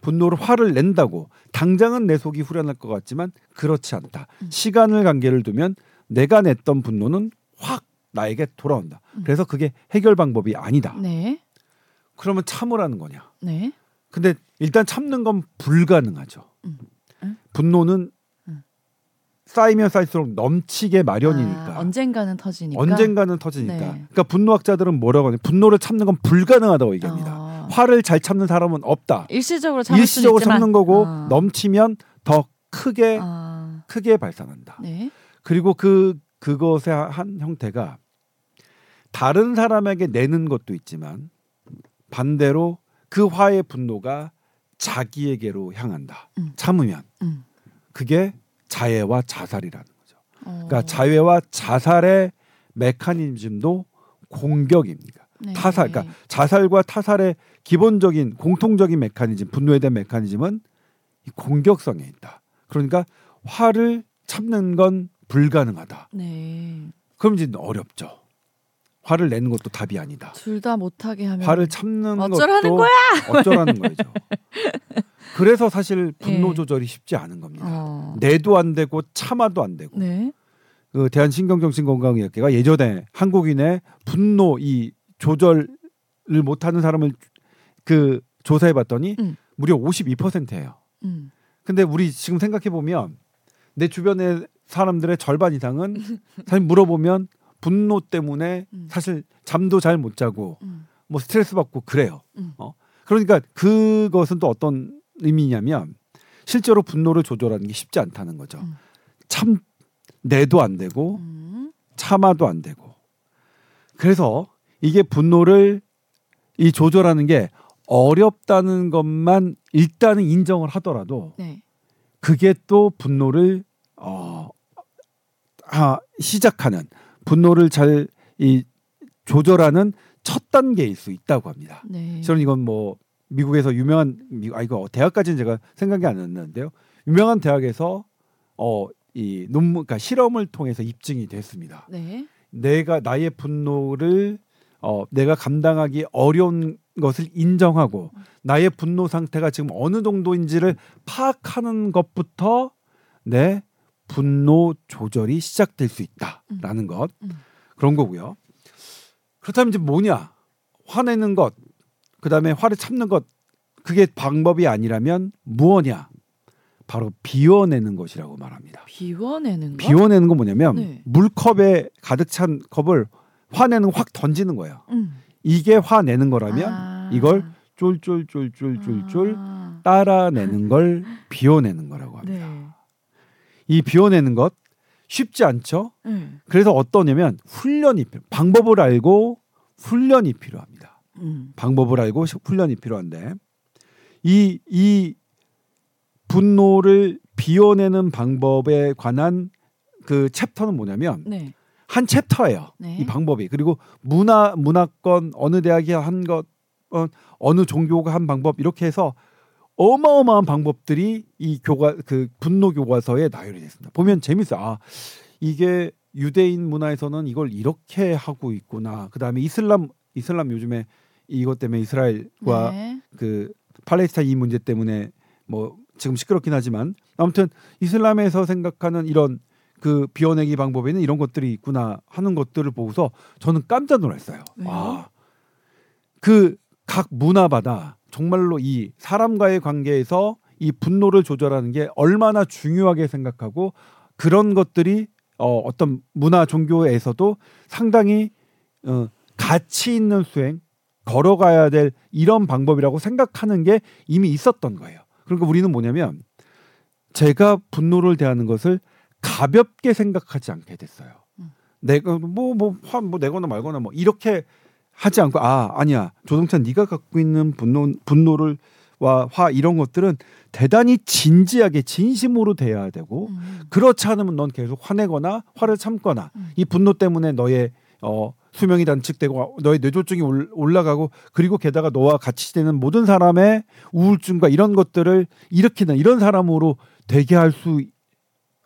분노를 화를 낸다고 당장은 내 속이 후련할 것 같지만 그렇지 않다. 음. 시간을 관계를 두면 내가 냈던 분노는 확 나에게 돌아온다. 음. 그래서 그게 해결 방법이 아니다. 네. 그러면 참으라는 거냐? 네. 근데 일단 참는 건 불가능하죠. 음. 응? 분노는 음. 쌓이면 쌓일수록 넘치게 마련이니까 아, 언젠가는 터지니까. 언젠가는 터지니까. 네. 그러니까 분노학자들은 뭐라고 하냐? 분노를 참는 건 불가능하다고 얘기합니다. 어. 화를 잘 참는 사람은 없다. 일시적으로 참을 일시적으로. 참는 거고 아. 넘치면 더 크게 아. 크게 발산한다. 네. 그리고 그 그것의 한 형태가 다른 사람에게 내는 것도 있지만 반대로 그 화의 분노가 자기에게로 향한다. 음. 참으면 음. 그게 자해와 자살이라는 거죠. 어. 그러니까 자해와 자살의 메커니즘도 공격입니다. 네. 타살, 그러니까 자살과 타살의 기본적인 공통적인 메커니즘, 분노에 대한 메커니즘은 이 공격성에 있다. 그러니까 화를 참는 건 불가능하다. 네. 그럼 이제 어렵죠. 화를 내는 것도 답이 아니다. 둘 다 못하게 하면 화를 참는 어쩌라는 것도 어쩌라는 거죠. 그래서 사실 분노 예. 조절이 쉽지 않은 겁니다. 어. 내도 안 되고 참아도 안 되고. 네. 그 대한 신경정신건강의학회가 예전에 한국인의 분노 이 조절을 못하는 사람을 그 조사해 봤더니 음. 무려 52%예요. 음. 근데 우리 지금 생각해 보면 내 주변의 사람들의 절반 이상은 사실 물어보면 분노 때문에 음. 사실 잠도 잘 못 자고 음. 뭐 스트레스 받고 그래요. 음. 어. 그러니까 그것은 또 어떤 의미냐면 실제로 분노를 조절하는 게 쉽지 않다는 거죠. 음. 참 내도 안 되고 음. 참아도 안 되고. 그래서 이게 분노를 이 조절하는 게 어렵다는 것만 일단은 인정을 하더라도 네. 그게 또 분노를 어 아, 시작하는 분노를 잘 이 조절하는 첫 단계일 수 있다고 합니다. 네. 저는 이건 뭐 미국에서 유명한 미- 아 이거 대학까지는 제가 생각이 안 났는데요. 유명한 대학에서 어이 논문 그러니까 실험을 통해서 입증이 됐습니다. 네. 내가 나의 분노를 어 내가 감당하기 어려운 것을 인정하고 나의 분노 상태가 지금 어느 정도인지를 파악하는 것부터 내 분노 조절이 시작될 수 있다라는 것 음. 그런 거고요. 그렇다면 이제 뭐냐? 화내는 것, 그 다음에 화를 참는 것, 그게 방법이 아니라면 무엇냐? 바로 비워내는 것이라고 말합니다. 비워내는 거. 비워내는 건 뭐냐면 네. 물컵에 가득 찬 컵을 화내는 거확 던지는 거예요. 음. 이게 화내는 거라면 아. 이걸 쫄쫄쫄쫄쫄쫄 아. 따라내는 걸 비워내는 거라고 합니다. 네. 이 비워내는 것 쉽지 않죠? 네. 그래서 어떠냐면 훈련이 필요, 방법을 알고 훈련이 필요합니다. 음. 방법을 알고 시- 훈련이 필요한데 이 이 분노를 비워내는 방법에 관한 그 챕터는 뭐냐면 네. 한 챕터예요. 네. 이 방법이 그리고 문화 문화권 어느 대학이 한 것 어, 어느 종교가 한 방법 이렇게 해서 어마어마한 방법들이 이 교과 그 분노 교과서에 나열이 됐습니다. 보면 재밌어요. 아 이게 유대인 문화에서는 이걸 이렇게 하고 있구나. 그 다음에 이슬람 이슬람 요즘에 이것 때문에 이스라엘과 네. 그 팔레스타인 이 문제 때문에 뭐 지금 시끄럽긴 하지만 아무튼 이슬람에서 생각하는 이런 그 비워내기 방법에는 이런 것들이 있구나 하는 것들을 보고서 저는 깜짝 놀랐어요. 와. 그 각 문화마다 정말로 이 사람과의 관계에서 이 분노를 조절하는 게 얼마나 중요하게 생각하고 그런 것들이 어, 어떤 문화 종교에서도 상당히 어, 가치 있는 수행 걸어가야 될 이런 방법이라고 생각하는 게 이미 있었던 거예요. 그러니까 우리는 뭐냐면 제가 분노를 대하는 것을 가볍게 생각하지 않게 됐어요. 음. 내가 뭐뭐화뭐 뭐 내거나 말거나 뭐 이렇게 하지 않고 아 아니야 조동찬 네가 갖고 있는 분노 분노를 와 화 이런 것들은 대단히 진지하게 진심으로 대해야 되고 음. 그렇지 않으면 넌 계속 화내거나 화를 참거나 음. 이 분노 때문에 너의 어 수명이 단축되고 너의 뇌졸중이 올- 올라가고 그리고 게다가 너와 같이 되는 모든 사람의 우울증과 이런 것들을 일으키는 이런 사람으로 되게 할수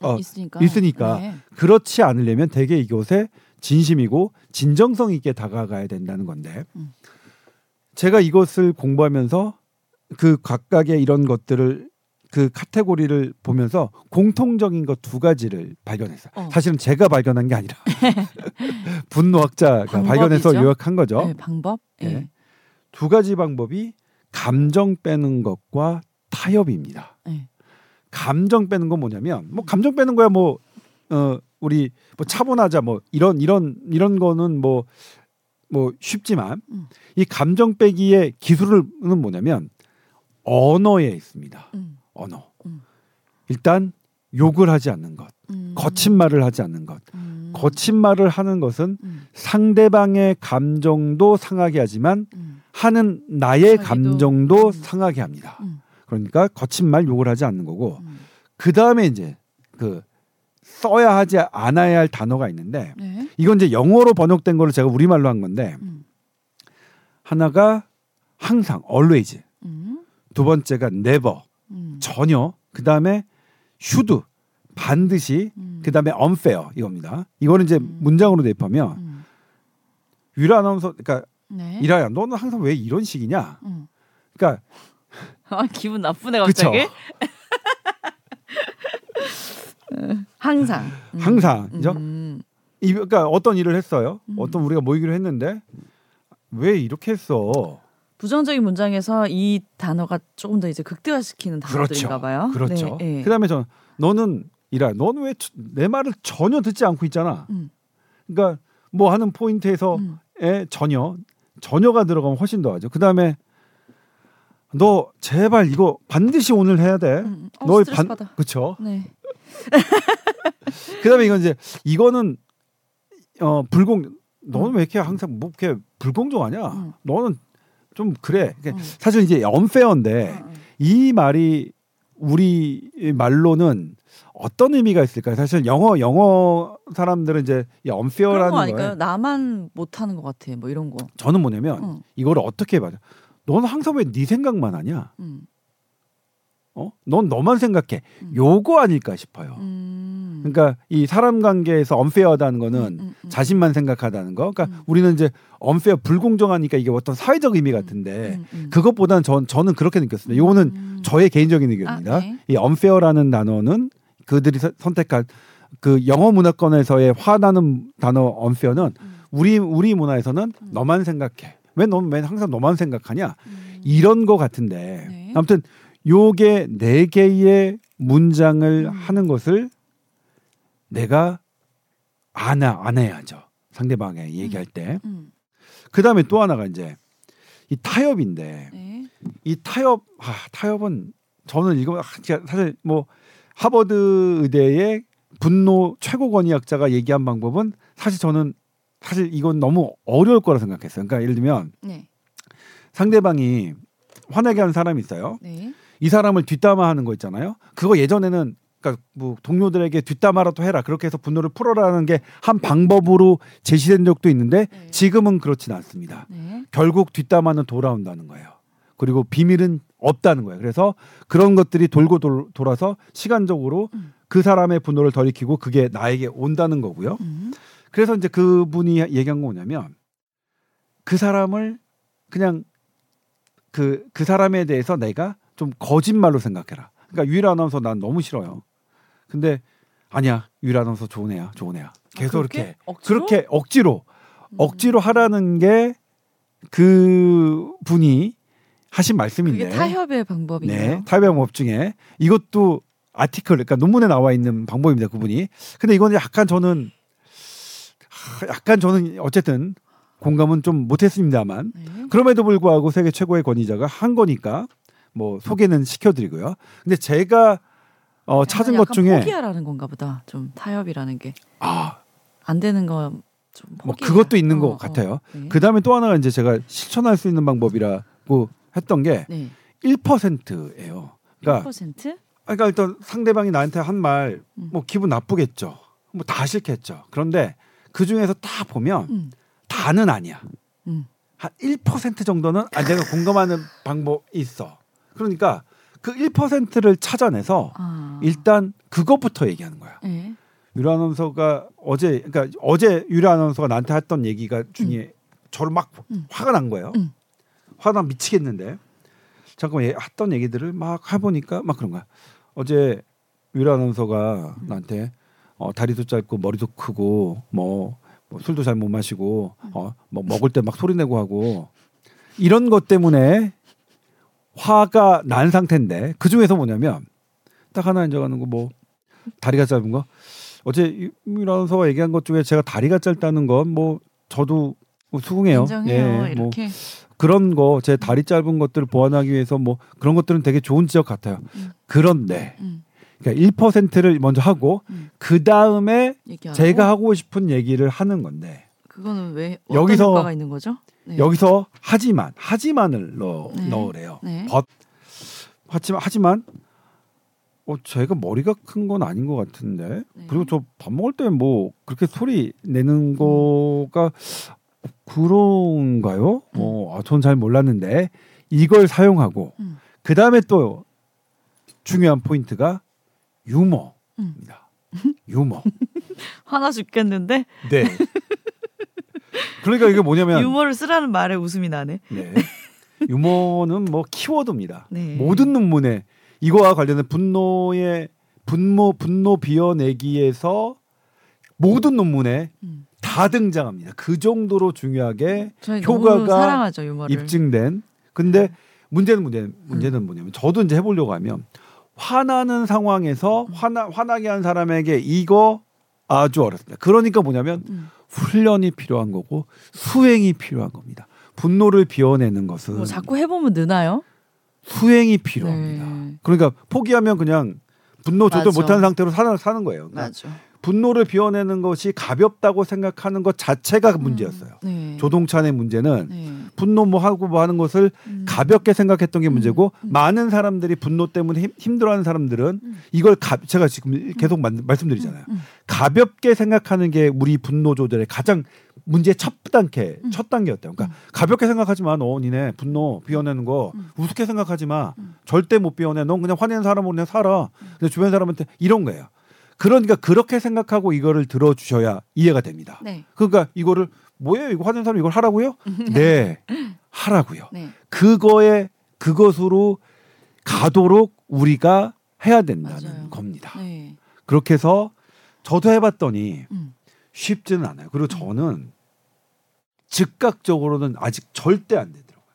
어, 있으니까. 있으니까. 네. 그렇지 않으려면 되게 이것에 진심이고 진정성 있게 다가가야 된다는 건데 음. 제가 이것을 공부하면서 그 각각의 이런 것들을 그 카테고리를 보면서 공통적인 것 두 가지를 발견했어요. 어. 사실은 제가 발견한 게 아니라 분노학자가 방법이죠. 발견해서 요약한 거죠. 네, 방법. 네. 네. 두 가지 방법이 감정 빼는 것과 타협입니다. 네. 감정 빼는 건 뭐냐면 뭐 감정 빼는 거야 뭐 어 우리 뭐 차분하자 뭐 이런 이런 이런 거는 뭐뭐 쉽지만 음. 이 감정 빼기의 기술은 뭐냐면 언어에 있습니다. 음. 언어. 음. 일단 욕을 하지 않는 것, 음. 거친 말을 하지 않는 것. 음. 거친 말을 하는 것은 음. 상대방의 감정도 상하게 하지만 음. 하는 나의. 감정도 음. 상하게 합니다. 음. 그러니까 거친 말 욕을 하지 않는 거고 음. 그 다음에 이제 그 써야 하지 않아야 할 단어가 있는데 네. 이건 이제 영어로 번역된 거를 제가 우리말로 한 건데 음. 하나가 항상 always 음. 두 번째가 never 음. 전혀 그 다음에 should 반드시 음. 그 다음에 unfair 이겁니다. 이거는 이제 음. 문장으로 대입하면 음. 유라 아나운서 그러니까 네. 이라야 너는 항상 왜 이런 식이냐? 음. 그러니까 아, 기분 나쁘네? 갑자기. 항상. 음. 항상이죠. 음. 이 그러니까 어떤 일을 했어요. 음. 어떤 우리가 모이기로 했는데 왜 이렇게 했어? 부정적인 문장에서 이 단어가 조금 더 이제 극대화시키는 단어들인가 봐요. 그렇죠. 네, 네. 그다음에 저 너는 이라 너는 왜 내 말을 전혀 듣지 않고 있잖아. 음. 그러니까 뭐 하는 포인트에서 음. 에 전혀 전혀가 들어가면 훨씬 더 하죠. 그다음에 너 제발 이거 반드시 오늘 해야 돼. 음. 어, 너의 반. 그렇죠. 네. 그다음에 이건 이제 이거는 어 불공 너는 음. 왜 이렇게 항상 뭐 이렇게 불공정하냐? 음. 너는 좀 그래. 그러니까 음. 사실 이제 언페어인데 음, 음. 이 말이 우리 말로는 어떤 의미가 있을까요? 사실 영어 영어 사람들은 이제 이 그런 거 unfair라는 아닐까요? 거에 나만 못하는 것 같아. 뭐 이런 거. 저는 뭐냐면 음. 이거를 어떻게 봐요? 너는 항상 왜 네 생각만 하냐? 음. 어? 넌 너만 생각해. 음. 요거 아닐까 싶어요. 음. 그러니까 이 사람 관계에서 unfair하다는 거는 음, 음, 음. 자신만 생각하다는 거. 그러니까 음. 우리는 이제 unfair 불공정하니까 이게 어떤 사회적 의미 같은데. 그것보다는 전 저는 그렇게 느꼈습니다. 요거는 음. 저의 개인적인 의견입니다. 아, 네. 이 unfair라는 단어는 그들이 서- 선택한 그 영어 문화권에서의 화나는 단어 음. 우리 우리 문화에서는 음. 너만 생각해. 왜 넌 왜 항상 너만 생각하냐? 음. 이런 거 같은데 네. 아무튼 요게 네 개의 문장을 음. 하는 것을 내가 안, 하- 안 해야죠. 상대방에 얘기할 때. 음. 그 다음에 또 하나가 이제 이 타협인데 네. 이 타협, 아, 타협은 저는 이거 사실 뭐 하버드 의대의 분노 최고 권위학자가 얘기한 방법은 사실 저는 사실 이건 너무 어려울 거라 생각했어요. 그러니까 예를 들면 네. 상대방이 화나게 하는 사람이 있어요. 네. 이 사람을 뒷담화하는 거 있잖아요. 그거 예전에는 그러니까 뭐 동료들에게 뒷담화라도 해라 그렇게 해서 분노를 풀어라는 게 한 방법으로 제시된 적도 있는데 네. 지금은 그렇진 않습니다. 네. 결국 뒷담화는 돌아온다는 거예요. 그리고 비밀은 없다는 거예요. 그래서 그런 것들이 돌고 돌, 돌아서 시간적으로 음. 그 사람의 분노를 덜이키고 그게 나에게 온다는 거고요. 음. 그래서 이제 그분이 얘기한 거 뭐냐면 그 사람을 그냥 그, 그 사람에 대해서 내가 좀 거짓말로 생각해라. 그러니까 유일 아나운서 난 너무 싫어요. 근데 아니야. 유일 아나운서 좋은 애야. 좋은 애야. 계속 아, 그렇게? 이렇게 억지로? 그렇게 억지로 음. 억지로 하라는 게 그 분이 하신 말씀인데 그게 타협의 방법이네요. 네, 타협의 방법 중에 이것도 아티클 그러니까 논문에 나와 있는 방법입니다. 그분이. 근데 이건 약간 저는 하, 약간 저는 어쨌든 공감은 좀 못했습니다만 네. 그럼에도 불구하고 세계 최고의 권위자가 한 거니까 뭐 소개는 시켜드리고요. 근데 제가 어, 찾은 것 중에 포기하라는 건가 보다. 좀 타협이라는 게안 아, 되는 거좀 뭐 그것도 있는 것 같아요. 네. 그 다음에 또 하나가 이제 제가 실천할 수 있는 방법이라고 했던 게 네. 1%예요. 그러니까 1%? 그러니까 일단 상대방이 나한테 한말 음. 뭐 기분 나쁘겠죠. 뭐 다 싫겠죠. 그런데 그 중에서 딱 보면 음. 다는 아니야. 음. 한1% 정도는 아 내가 공감하는 방법이 있어. 그러니까 그 1%를 찾아내서 아. 일단 그것부터 얘기하는 거야. 네. 유라 아나운서가 어제 그러니까 어제 유라 아나운서가 나한테 했던 얘기가 중에 저를 막 음. 화가 난 거예요. 음. 화나 미치겠는데 잠깐만 얘 했던 얘기들을 막 해보니까 막 그런 거야. 어제 유라 아나운서가 음. 나한테 어, 다리도 짧고 머리도 크고 뭐, 뭐 술도 잘 못 마시고 음. 어, 뭐 먹을 때 막 소리 내고 하고 이런 것 때문에 화가 난 상태인데 그 중에서 뭐냐면 딱 하나 인정하는 거 뭐 다리가 짧은 거 어제 아나운서가 얘기한 것 중에 제가 다리가 짧다는 건 뭐 저도 뭐 수긍해요. 인정해요. 뭐 이렇게. 그런 거 제 다리 짧은 것들을 보완하기 위해서 뭐 그런 것들은 되게 좋은 지적 같아요. 음. 그런데 음. 그러니까 1%를 먼저 하고 음. 그 다음에. 제가 하고 싶은 얘기를 하는 건데 그거는 왜 여기서- 효과가 있는 거죠? 네. 여기서 하지만 하지만을 넣, 네. 넣으래요. 네. 벗 하지만 하지만 어 제가 머리가 큰 건 아닌 것 같은데 네. 그리고 저 밥 먹을 때 뭐 그렇게 소리 음. 내는 거가 그런가요? 음. 어, 아, 전잘 몰랐는데 이걸 사용하고 음. 그 다음에 또 중요한 포인트가 유머입니다. 음. 유머. 화나 죽겠는데 네. 그러니까 이게 뭐냐면 유머를 쓰라는 말에 웃음이 나네. 네. 유머는 뭐 키워드입니다. 네. 모든 논문에 이거와 관련된 분노의 분노 분노 비워내기에서 모든 논문에 음. 다 등장합니다. 그 정도로 중요하게 효과가. 입증된 근데 문제는 문제는 문제는 뭐냐면 저도 이제 해보려고 하면 화나는 상황에서 화나 화나게 한 사람에게 이거 아주 어렵습니다. 그러니까 뭐냐면 음. 훈련이 필요한 거고 수행이 필요한 겁니다. 분노를 비워내는 것은 뭐 자꾸 해보면 느나요? 수행이 필요합니다. 네. 그러니까 포기하면 그냥 분노 조절. 못하는 상태로 사는, 사는 거예요. 그러니까 맞아. 분노를 비워내는 것이 가볍다고 생각하는 것 자체가 문제였어요. 네. 조동찬의 문제는 네. 분노 뭐 하고 뭐 하는 것을 음. 가볍게 생각했던 게 문제고 음. 많은 사람들이 분노 때문에 힘, 힘들어하는 사람들은 음. 이걸 가, 제가 지금 계속 만- 말씀드리잖아요. 음. 가볍게 생각하는 게 우리 분노 조절의 가장 문제의 첫 단계, 음. 첫 단계였대요. 그러니까 가볍게 생각하지 마. 너 니네 분노 비워내는 거 음. 우습게 생각하지 마. 음. 절대 못 비워내. 넌 그냥 화내는 사람으로 그냥 살아. 근데 주변 사람한테 이런 거예요. 그러니까 그렇게 생각하고 이거를 들어주셔야 이해가 됩니다. 네. 그러니까 이거를 뭐예요? 이거 화내는 사람 이걸 하라고요? 네, 하라고요. 네. 그거에 그것으로 가도록 우리가 해야 된다는 맞아요. 겁니다. 네. 그렇게 해서 저도 해봤더니 음. 쉽지는 않아요. 그리고 저는 즉각적으로는 아직 절대 안 되더라고요.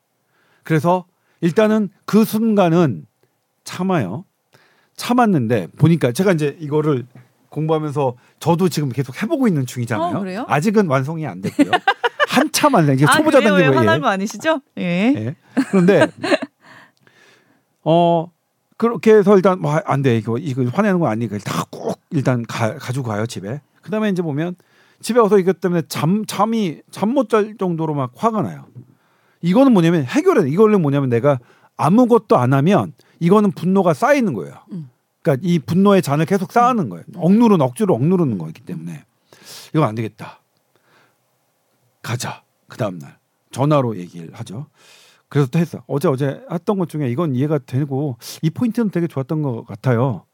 그래서 일단은 그 순간은 참아요. 참았는데 보니까 제가 이제 이거를 공부하면서 저도 지금 계속 해보고 있는 중이잖아요. 어? 아직은 완성이 안 됐고요. 한참 안 돼. 이게 아, 초보자? 왜 단계고요. 화난 거 아니시죠? 예. 예. 그런데 어 그렇게 해서 일단 뭐 안 돼. 이거 이거 화내는 거 아니니까 다꼭 일단 가, 가지고 가요 집에. 그다음에 이제 보면 집에 와서 이것 때문에 잠 잠이 잠 못 잘 정도로 막 화가 나요. 이거는 뭐냐면 해결은 이거는 뭐냐면 내가 아무것도 안 하면 이거는 분노가 쌓이는 거예요. 음. 그러니까 이 분노의 잔을 계속 쌓는 거예요. 억누르는 억지로 억누르는 거기 때문에 이거 안 되겠다. 가자. 그 다음 날 전화로 얘기를 하죠. 그래서 또 했어. 어제 어제 했던 것 중에 이건 이해가 되고 이 포인트는 되게 좋았던 것 같아요.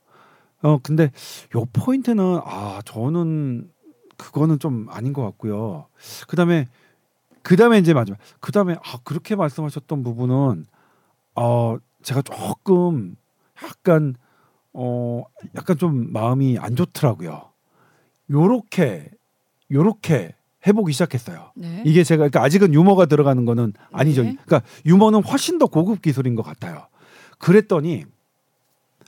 어 근데 요 포인트는 아 저는 그거는 좀 아닌 것 같고요. 그다음에 그다음에 이제 마지막 그다음에 아 그렇게 말씀하셨던 부분은 어 제가 조금 약간 어 약간 좀 마음이 안 좋더라고요. 요렇게 요렇게 해보기 시작했어요. 네. 이게 제가 그러니까 아직은 유머가 들어가는 거는 아니죠. 네. 그러니까 유머는 훨씬 더 고급 기술인 것 같아요. 그랬더니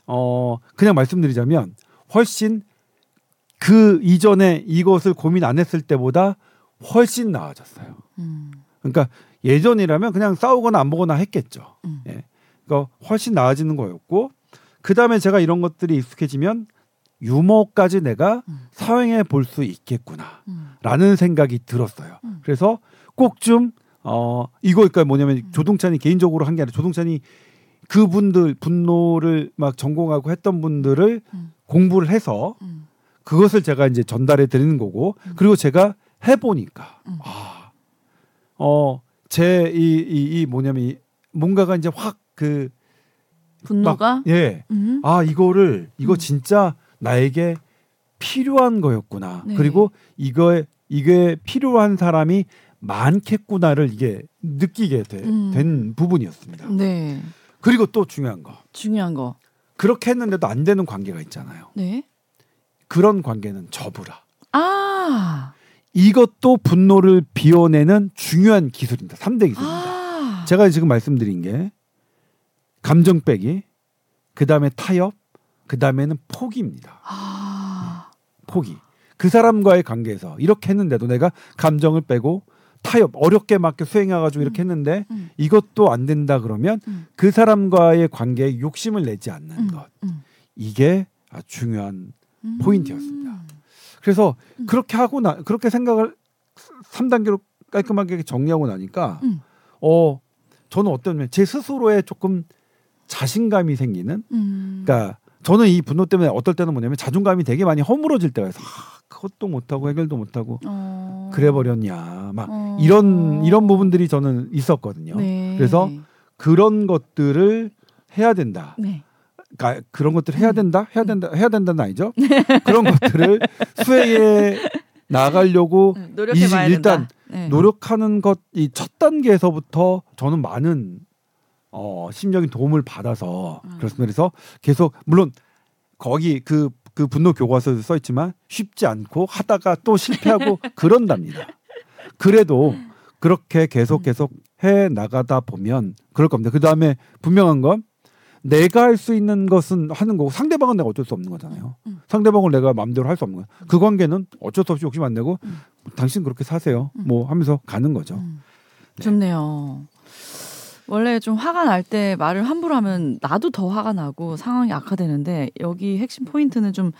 어 그냥 말씀드리자면 훨씬 그 이전에 이것을 고민 안 했을 때보다 훨씬 나아졌어요. 음. 그러니까 예전이라면 그냥 싸우거나 안 보거나 했겠죠. 음. 예. 그러니까 훨씬 나아지는 거였고 그 다음에 제가 이런 것들이 익숙해지면 유머까지 내가 음. 사용해 볼 수 있겠구나. 음. 라는 생각이 들었어요. 음. 그래서 꼭 좀 어 이거니까 뭐냐면 조동찬이 개인적으로 한 게 아니라 조동찬이 그분들 분노를 막 전공하고 했던 분들을 음. 공부를 해서 음. 그것을 제가 이제 전달해 드리는 거고 그리고 제가 해 보니까 음. 아, 아어 제 이 이 이 뭐냐면 이 뭔가가 이제 확 그 분노가 예. 음. 아 이거를 이거 음. 진짜 나에게 필요한 거였구나. 네. 그리고 이거에 이게 필요한 사람이 많겠구나를 이게 느끼게 되- 음. 된 부분이었습니다. 네. 그리고 또 중요한 거 중요한 거. 그렇게 했는데도 안 되는 관계가 있잖아요. 네. 그런 관계는 접으라. 아. 이것도 분노를 비워내는 중요한 기술입니다. 3대 기술입니다. 아. 제가 지금 말씀드린 게 감정 빼기, 그 다음에 타협, 그 다음에는 포기입니다. 아. 포기. 그 사람과의 관계에서 이렇게 했는데도 내가 감정을 빼고 타협 어렵게 맞게 수행해가지고 이렇게 했는데 음. 이것도 안 된다 그러면 음. 그 사람과의 관계에 욕심을 내지 않는 음. 것 음. 이게 중요한 음. 포인트였습니다. 그래서 음. 그렇게 하고 나 그렇게 생각을 3단계로 깔끔하게 정리하고 나니까 음. 어 저는 어떤 제 스스로에 조금 자신감이 생기는 음. 그러니까 저는 이 분노 때문에 어떨 때는 뭐냐면 자존감이 되게 많이 허물어질 때가 있어. 아, 그것도 못하고 해결도 못하고 어. 그래 버렸냐 막 어. 이런 이런 부분들이 저는 있었거든요. 네. 그래서 그런 것들을 해야 된다. 네. 그러니까 그런 것들을 해야 된다. 해야 된다. 해야 된다는 아니죠. 네. 그런 것들을 수행해 나가려고 음, 노력해봐야 이- 일단 된다. 네. 노력하는 것 이 첫 단계에서부터 저는 많은 어 심적인 도움을 받아서 음. 그렇습니다. 그래서 계속 물론 거기 그그 분노 교과서에 써 있지만 쉽지 않고 하다가 또 실패하고 그런답니다. 그래도 그렇게 계속 계속 해 나가다 보면 그럴 겁니다. 그 다음에 분명한 건 내가 할 수 있는 것은 하는 거고 상대방은 내가 어쩔 수 없는 거잖아요. 음. 상대방을 내가 마음대로 할 수 없는 거야. 그 관계는 어쩔 수 없이 욕심 안 내고 음. 당신 그렇게 사세요. 음. 뭐 하면서 가는 거죠. 음. 네. 좋네요. 원래 좀 화가 날 때 말을 함부로 하면 나도 더 화가 나고 상황이 악화되는데 여기 핵심 포인트는 좀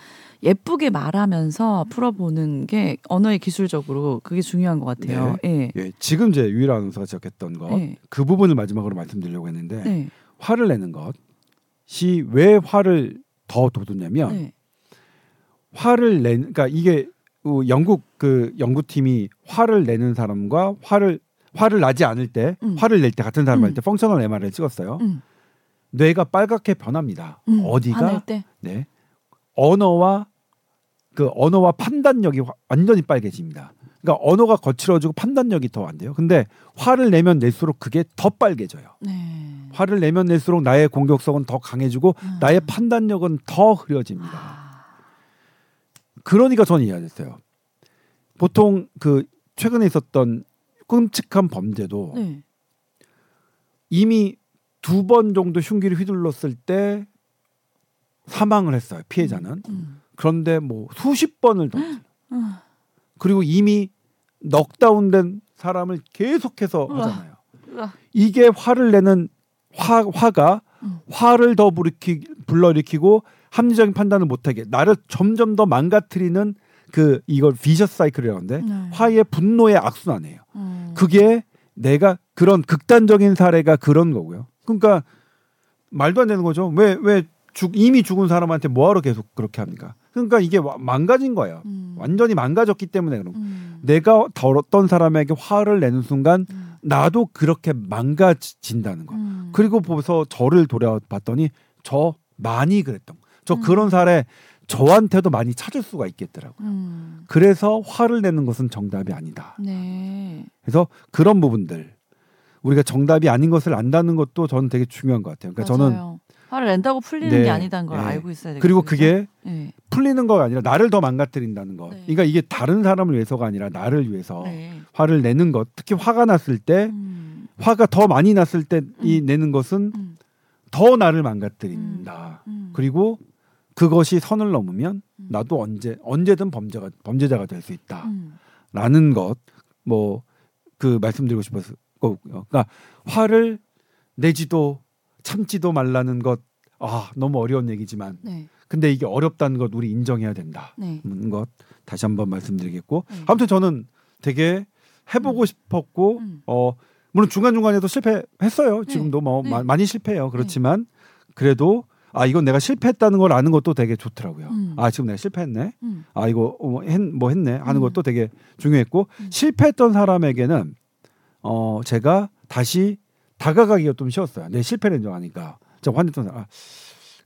예쁘게 말하면서 풀어보는 게 언어의 기술적으로 그게 중요한 것 같아요. 예. 예, 지금 제 유일 아나운서가 지적했던 것, 네. 그 부분을 마지막으로 말씀드리려고 했는데 네. 화를 내는 것이 왜 화를 더 돋우냐면 네. 화를 내, 그러니까 이게 어, 영국 그 연구팀이 화를 내는 사람과 화를 화를 나지 않을 때, 음. 화를 낼 때 같은 사람 음. 할때 펑셔널 MR을 찍었어요. 음. 뇌가 빨갛게 변합니다. 음. 어디가. 네 언어와 그 언어와 판단력이 화- 완전히 빨개집니다. 그러니까 언어가 거칠어지고 판단력이 더 안 돼요. 근데 화를 내면 낼수록 그게 더 빨개져요. 네. 화를 내면 낼수록 나의 공격성은 더 강해지고 음. 나의 판단력은 더 흐려집니다. 아. 그러니까 저는 이해했어요. 보통 그 최근에 있었던 끔찍한 범죄도 네. 이미 두 번 정도 흉기를 휘둘렀을 때 사망을 했어요. 피해자는. 음. 그런데 뭐 수십 번을 더 음. 그리고 이미 넉다운된 사람을 계속해서 우와. 하잖아요. 으아. 이게 화를 내는 화, 화가 음. 화를 더 불러일으키고 합리적인 판단을 못하게 나를 점점 더 망가뜨리는 그 이걸 비셔스 사이클이라는데 네. 화의 분노의 악순환이에요. 음. 그게 내가 그런 극단적인 사례가 그런 거고요. 그러니까 말도 안 되는 거죠. 왜왜 이미 죽은 사람한테 뭐하러 계속 그렇게 합니까? 그러니까 이게 와- 망가진 거예요. 음. 완전히 망가졌기 때문에 그런 거. 음. 내가 어떤 사람에게 화를 내는 순간 음. 나도 그렇게 망가진다는 거. 음. 그리고 보서 저를 돌아봤더니 저 많이 그랬던 거. 저 음. 그런 사례 저한테도 많이 찾을 수가 있겠더라고요. 음. 그래서 화를 내는 것은 정답이 아니다. 네. 그래서 그런 부분들 우리가 정답이 아닌 것을 안다는 것도 저는 되게 중요한 것 같아요. 그러니까 저는 맞아요. 화를 낸다고 풀리는 네. 게 아니다는 걸 네. 알고 있어야 되겠죠. 그리고 그게 네. 풀리는 거가 아니라 나를 더 망가뜨린다는 것. 네. 그러니까 이게 다른 사람을 위해서가 아니라 나를 위해서 네. 화를 내는 것. 특히 화가 났을 때 음. 화가 더 많이 났을 때이 음. 내는 것은 음. 더 나를 망가뜨린다. 음. 그리고 그것이 선을 넘으면 음. 나도 언제 언제든 범죄가 범죄자가 될수 음. 있다라는 것 뭐 그 말씀드리고 싶어서 거고요. 그러니까 화를 내지도 참지도 말라는 것 아, 너무 어려운 얘기지만 네. 근데 이게 어렵다는 것 우리 인정해야 된다. 네. 는것 다시 한번 말씀드리겠고 네. 아무튼 저는 되게 해보고 싶었고 음. 어 물론 중간 중간에도 실패했어요. 지금도 뭐 네. 마- 많이 실패해요. 그렇지만 그래도 아 이건 내가 실패했다는 걸 아는 것도 되게 좋더라고요. 음. 아 지금 내가 실패했네. 음. 아 이거 어, 했, 뭐 했네 하는 음. 것도 되게 중요했고 음. 실패했던 사람에게는 어 제가 다시 다가가기가 좀 쉬웠어요. 내 실패를 인정하니까 저 화냈던 사람. 아,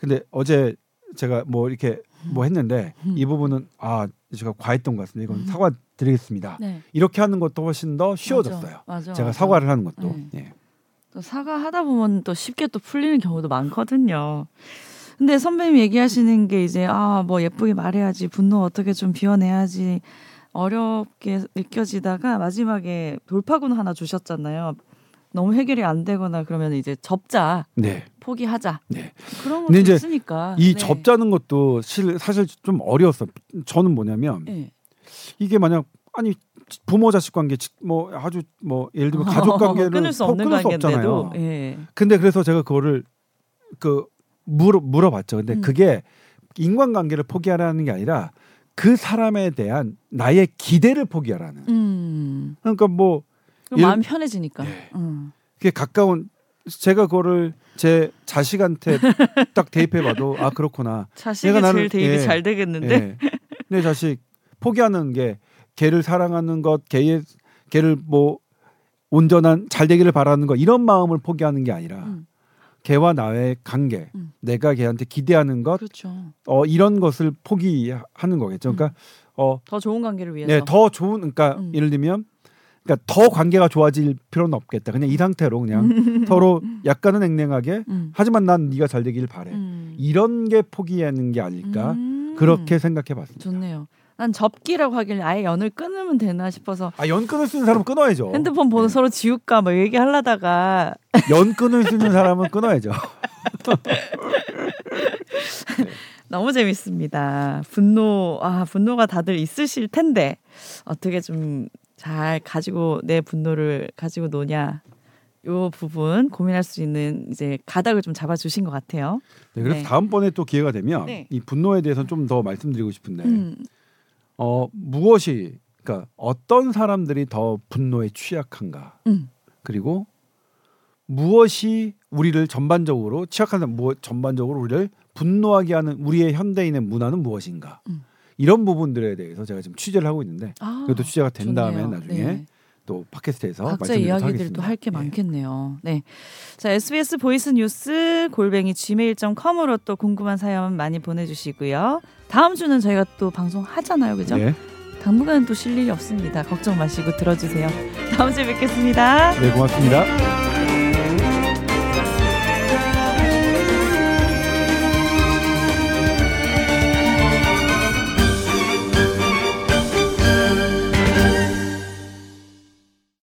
근데 어제 제가 뭐 이렇게 뭐 했는데 음. 이 부분은 아 제가 과했던 것 같습니다. 이건 음. 사과 드리겠습니다. 네. 이렇게 하는 것도 훨씬 더 쉬워졌어요. 맞아. 제가 맞아. 사과를 하는 것도. 네. 예. 또 사과하다 보면 또 쉽게 또 풀리는 경우도 많거든요. 근데 선배님 얘기하시는 게 이제 아 뭐 예쁘게 말해야지 분노 어떻게 좀 비워내야지 어렵게 느껴지다가 마지막에 돌파구는 하나 주셨잖아요. 너무 해결이 안 되거나 그러면 이제 접자 네. 포기하자 네. 그런 것도 이제 있으니까 이 네. 접자는 것도 실, 사실 좀 어려웠어요. 저는 뭐냐면 네. 이게 만약 아니 부모 자식 관계 지- 뭐 아주 뭐 예를 들면 가족 관계를 끊을 수 포- 없는 끊을 수 없잖아요. 예. 근데 그래서 제가 그거를 그 물어 물어봤죠. 근데 음. 그게 인간관계를 포기하라는 게 아니라 그 사람에 대한 나의 기대를 포기하라는. 음. 그러니까 뭐 예를- 마음 편해지니까. 네. 음. 그게 가까운 제가 그거를 제 자식한테 딱 대입해봐도 아 그렇구나. 자식이 제일 대입이 예. 잘 되겠는데. 예. 내 자식 포기하는 게 걔를 사랑하는 것, 걔의 걔를 뭐 온전한 잘 되기를 바라는 것 이런 마음을 포기하는 게 아니라 음. 걔와 나의 관계, 음. 내가 걔한테 기대하는 것, 그렇죠. 어 이런 것을 포기하는 거겠죠. 그러니까 어 더 좋은 관계를 위해서. 네, 더 좋은 그러니까 음. 예를 들면 그러니까 더 관계가 좋아질 필요는 없겠다. 그냥 이 상태로 그냥 서로 약간은 냉랭하게 음. 하지만 난 네가 잘 되길 바래. 음. 이런 게 포기하는 게 아닐까 음. 그렇게 생각해 봤습니다. 좋네요. 난 접기라고 하길래 아예 연을 끊으면 되나 싶어서 아 연끈을 쓰는 사람은 끊어야죠. 핸드폰 번호 네. 서로 지울까 뭐 얘기하려다가 연끈을 쓰는 사람은 끊어야죠. 너무 재밌습니다. 분노 아 분노가 다들 있으실 텐데 어떻게 좀 잘 가지고 내 분노를 가지고 노냐 요 부분 고민할 수 있는 이제 가닥을 좀 잡아 주신 것 같아요. 네, 그래서 네. 다음번에 또 기회가 되면 네. 이 분노에 대해서 좀 더 말씀드리고 싶은데 음, 어 무엇이 그러니까 어떤 사람들이 더 분노에 취약한가 음. 그리고 무엇이 우리를 전반적으로 취약한 사람, 무 전반적으로 우리를 분노하게 하는 우리의 현대인의 문화는 무엇인가 음. 이런 부분들에 대해서 제가 지금 취재를 하고 있는데 아, 그것도 취재가 된 다음에 좋네요. 나중에 네. 또 팟캐스트에서 각자 이야기들도 하겠습니다. 할게 예. 많겠네요. 네. 자, SBS voice news 골뱅이 gmail.com으로 또 궁금한 사연 많이 보내 주시고요. 다음 주는 저희가 또 방송 하잖아요. 그죠? 네. 당분간은 또 쉴 일이 없습니다. 걱정 마시고 들어주세요. 다음 주에 뵙겠습니다. 네, 고맙습니다.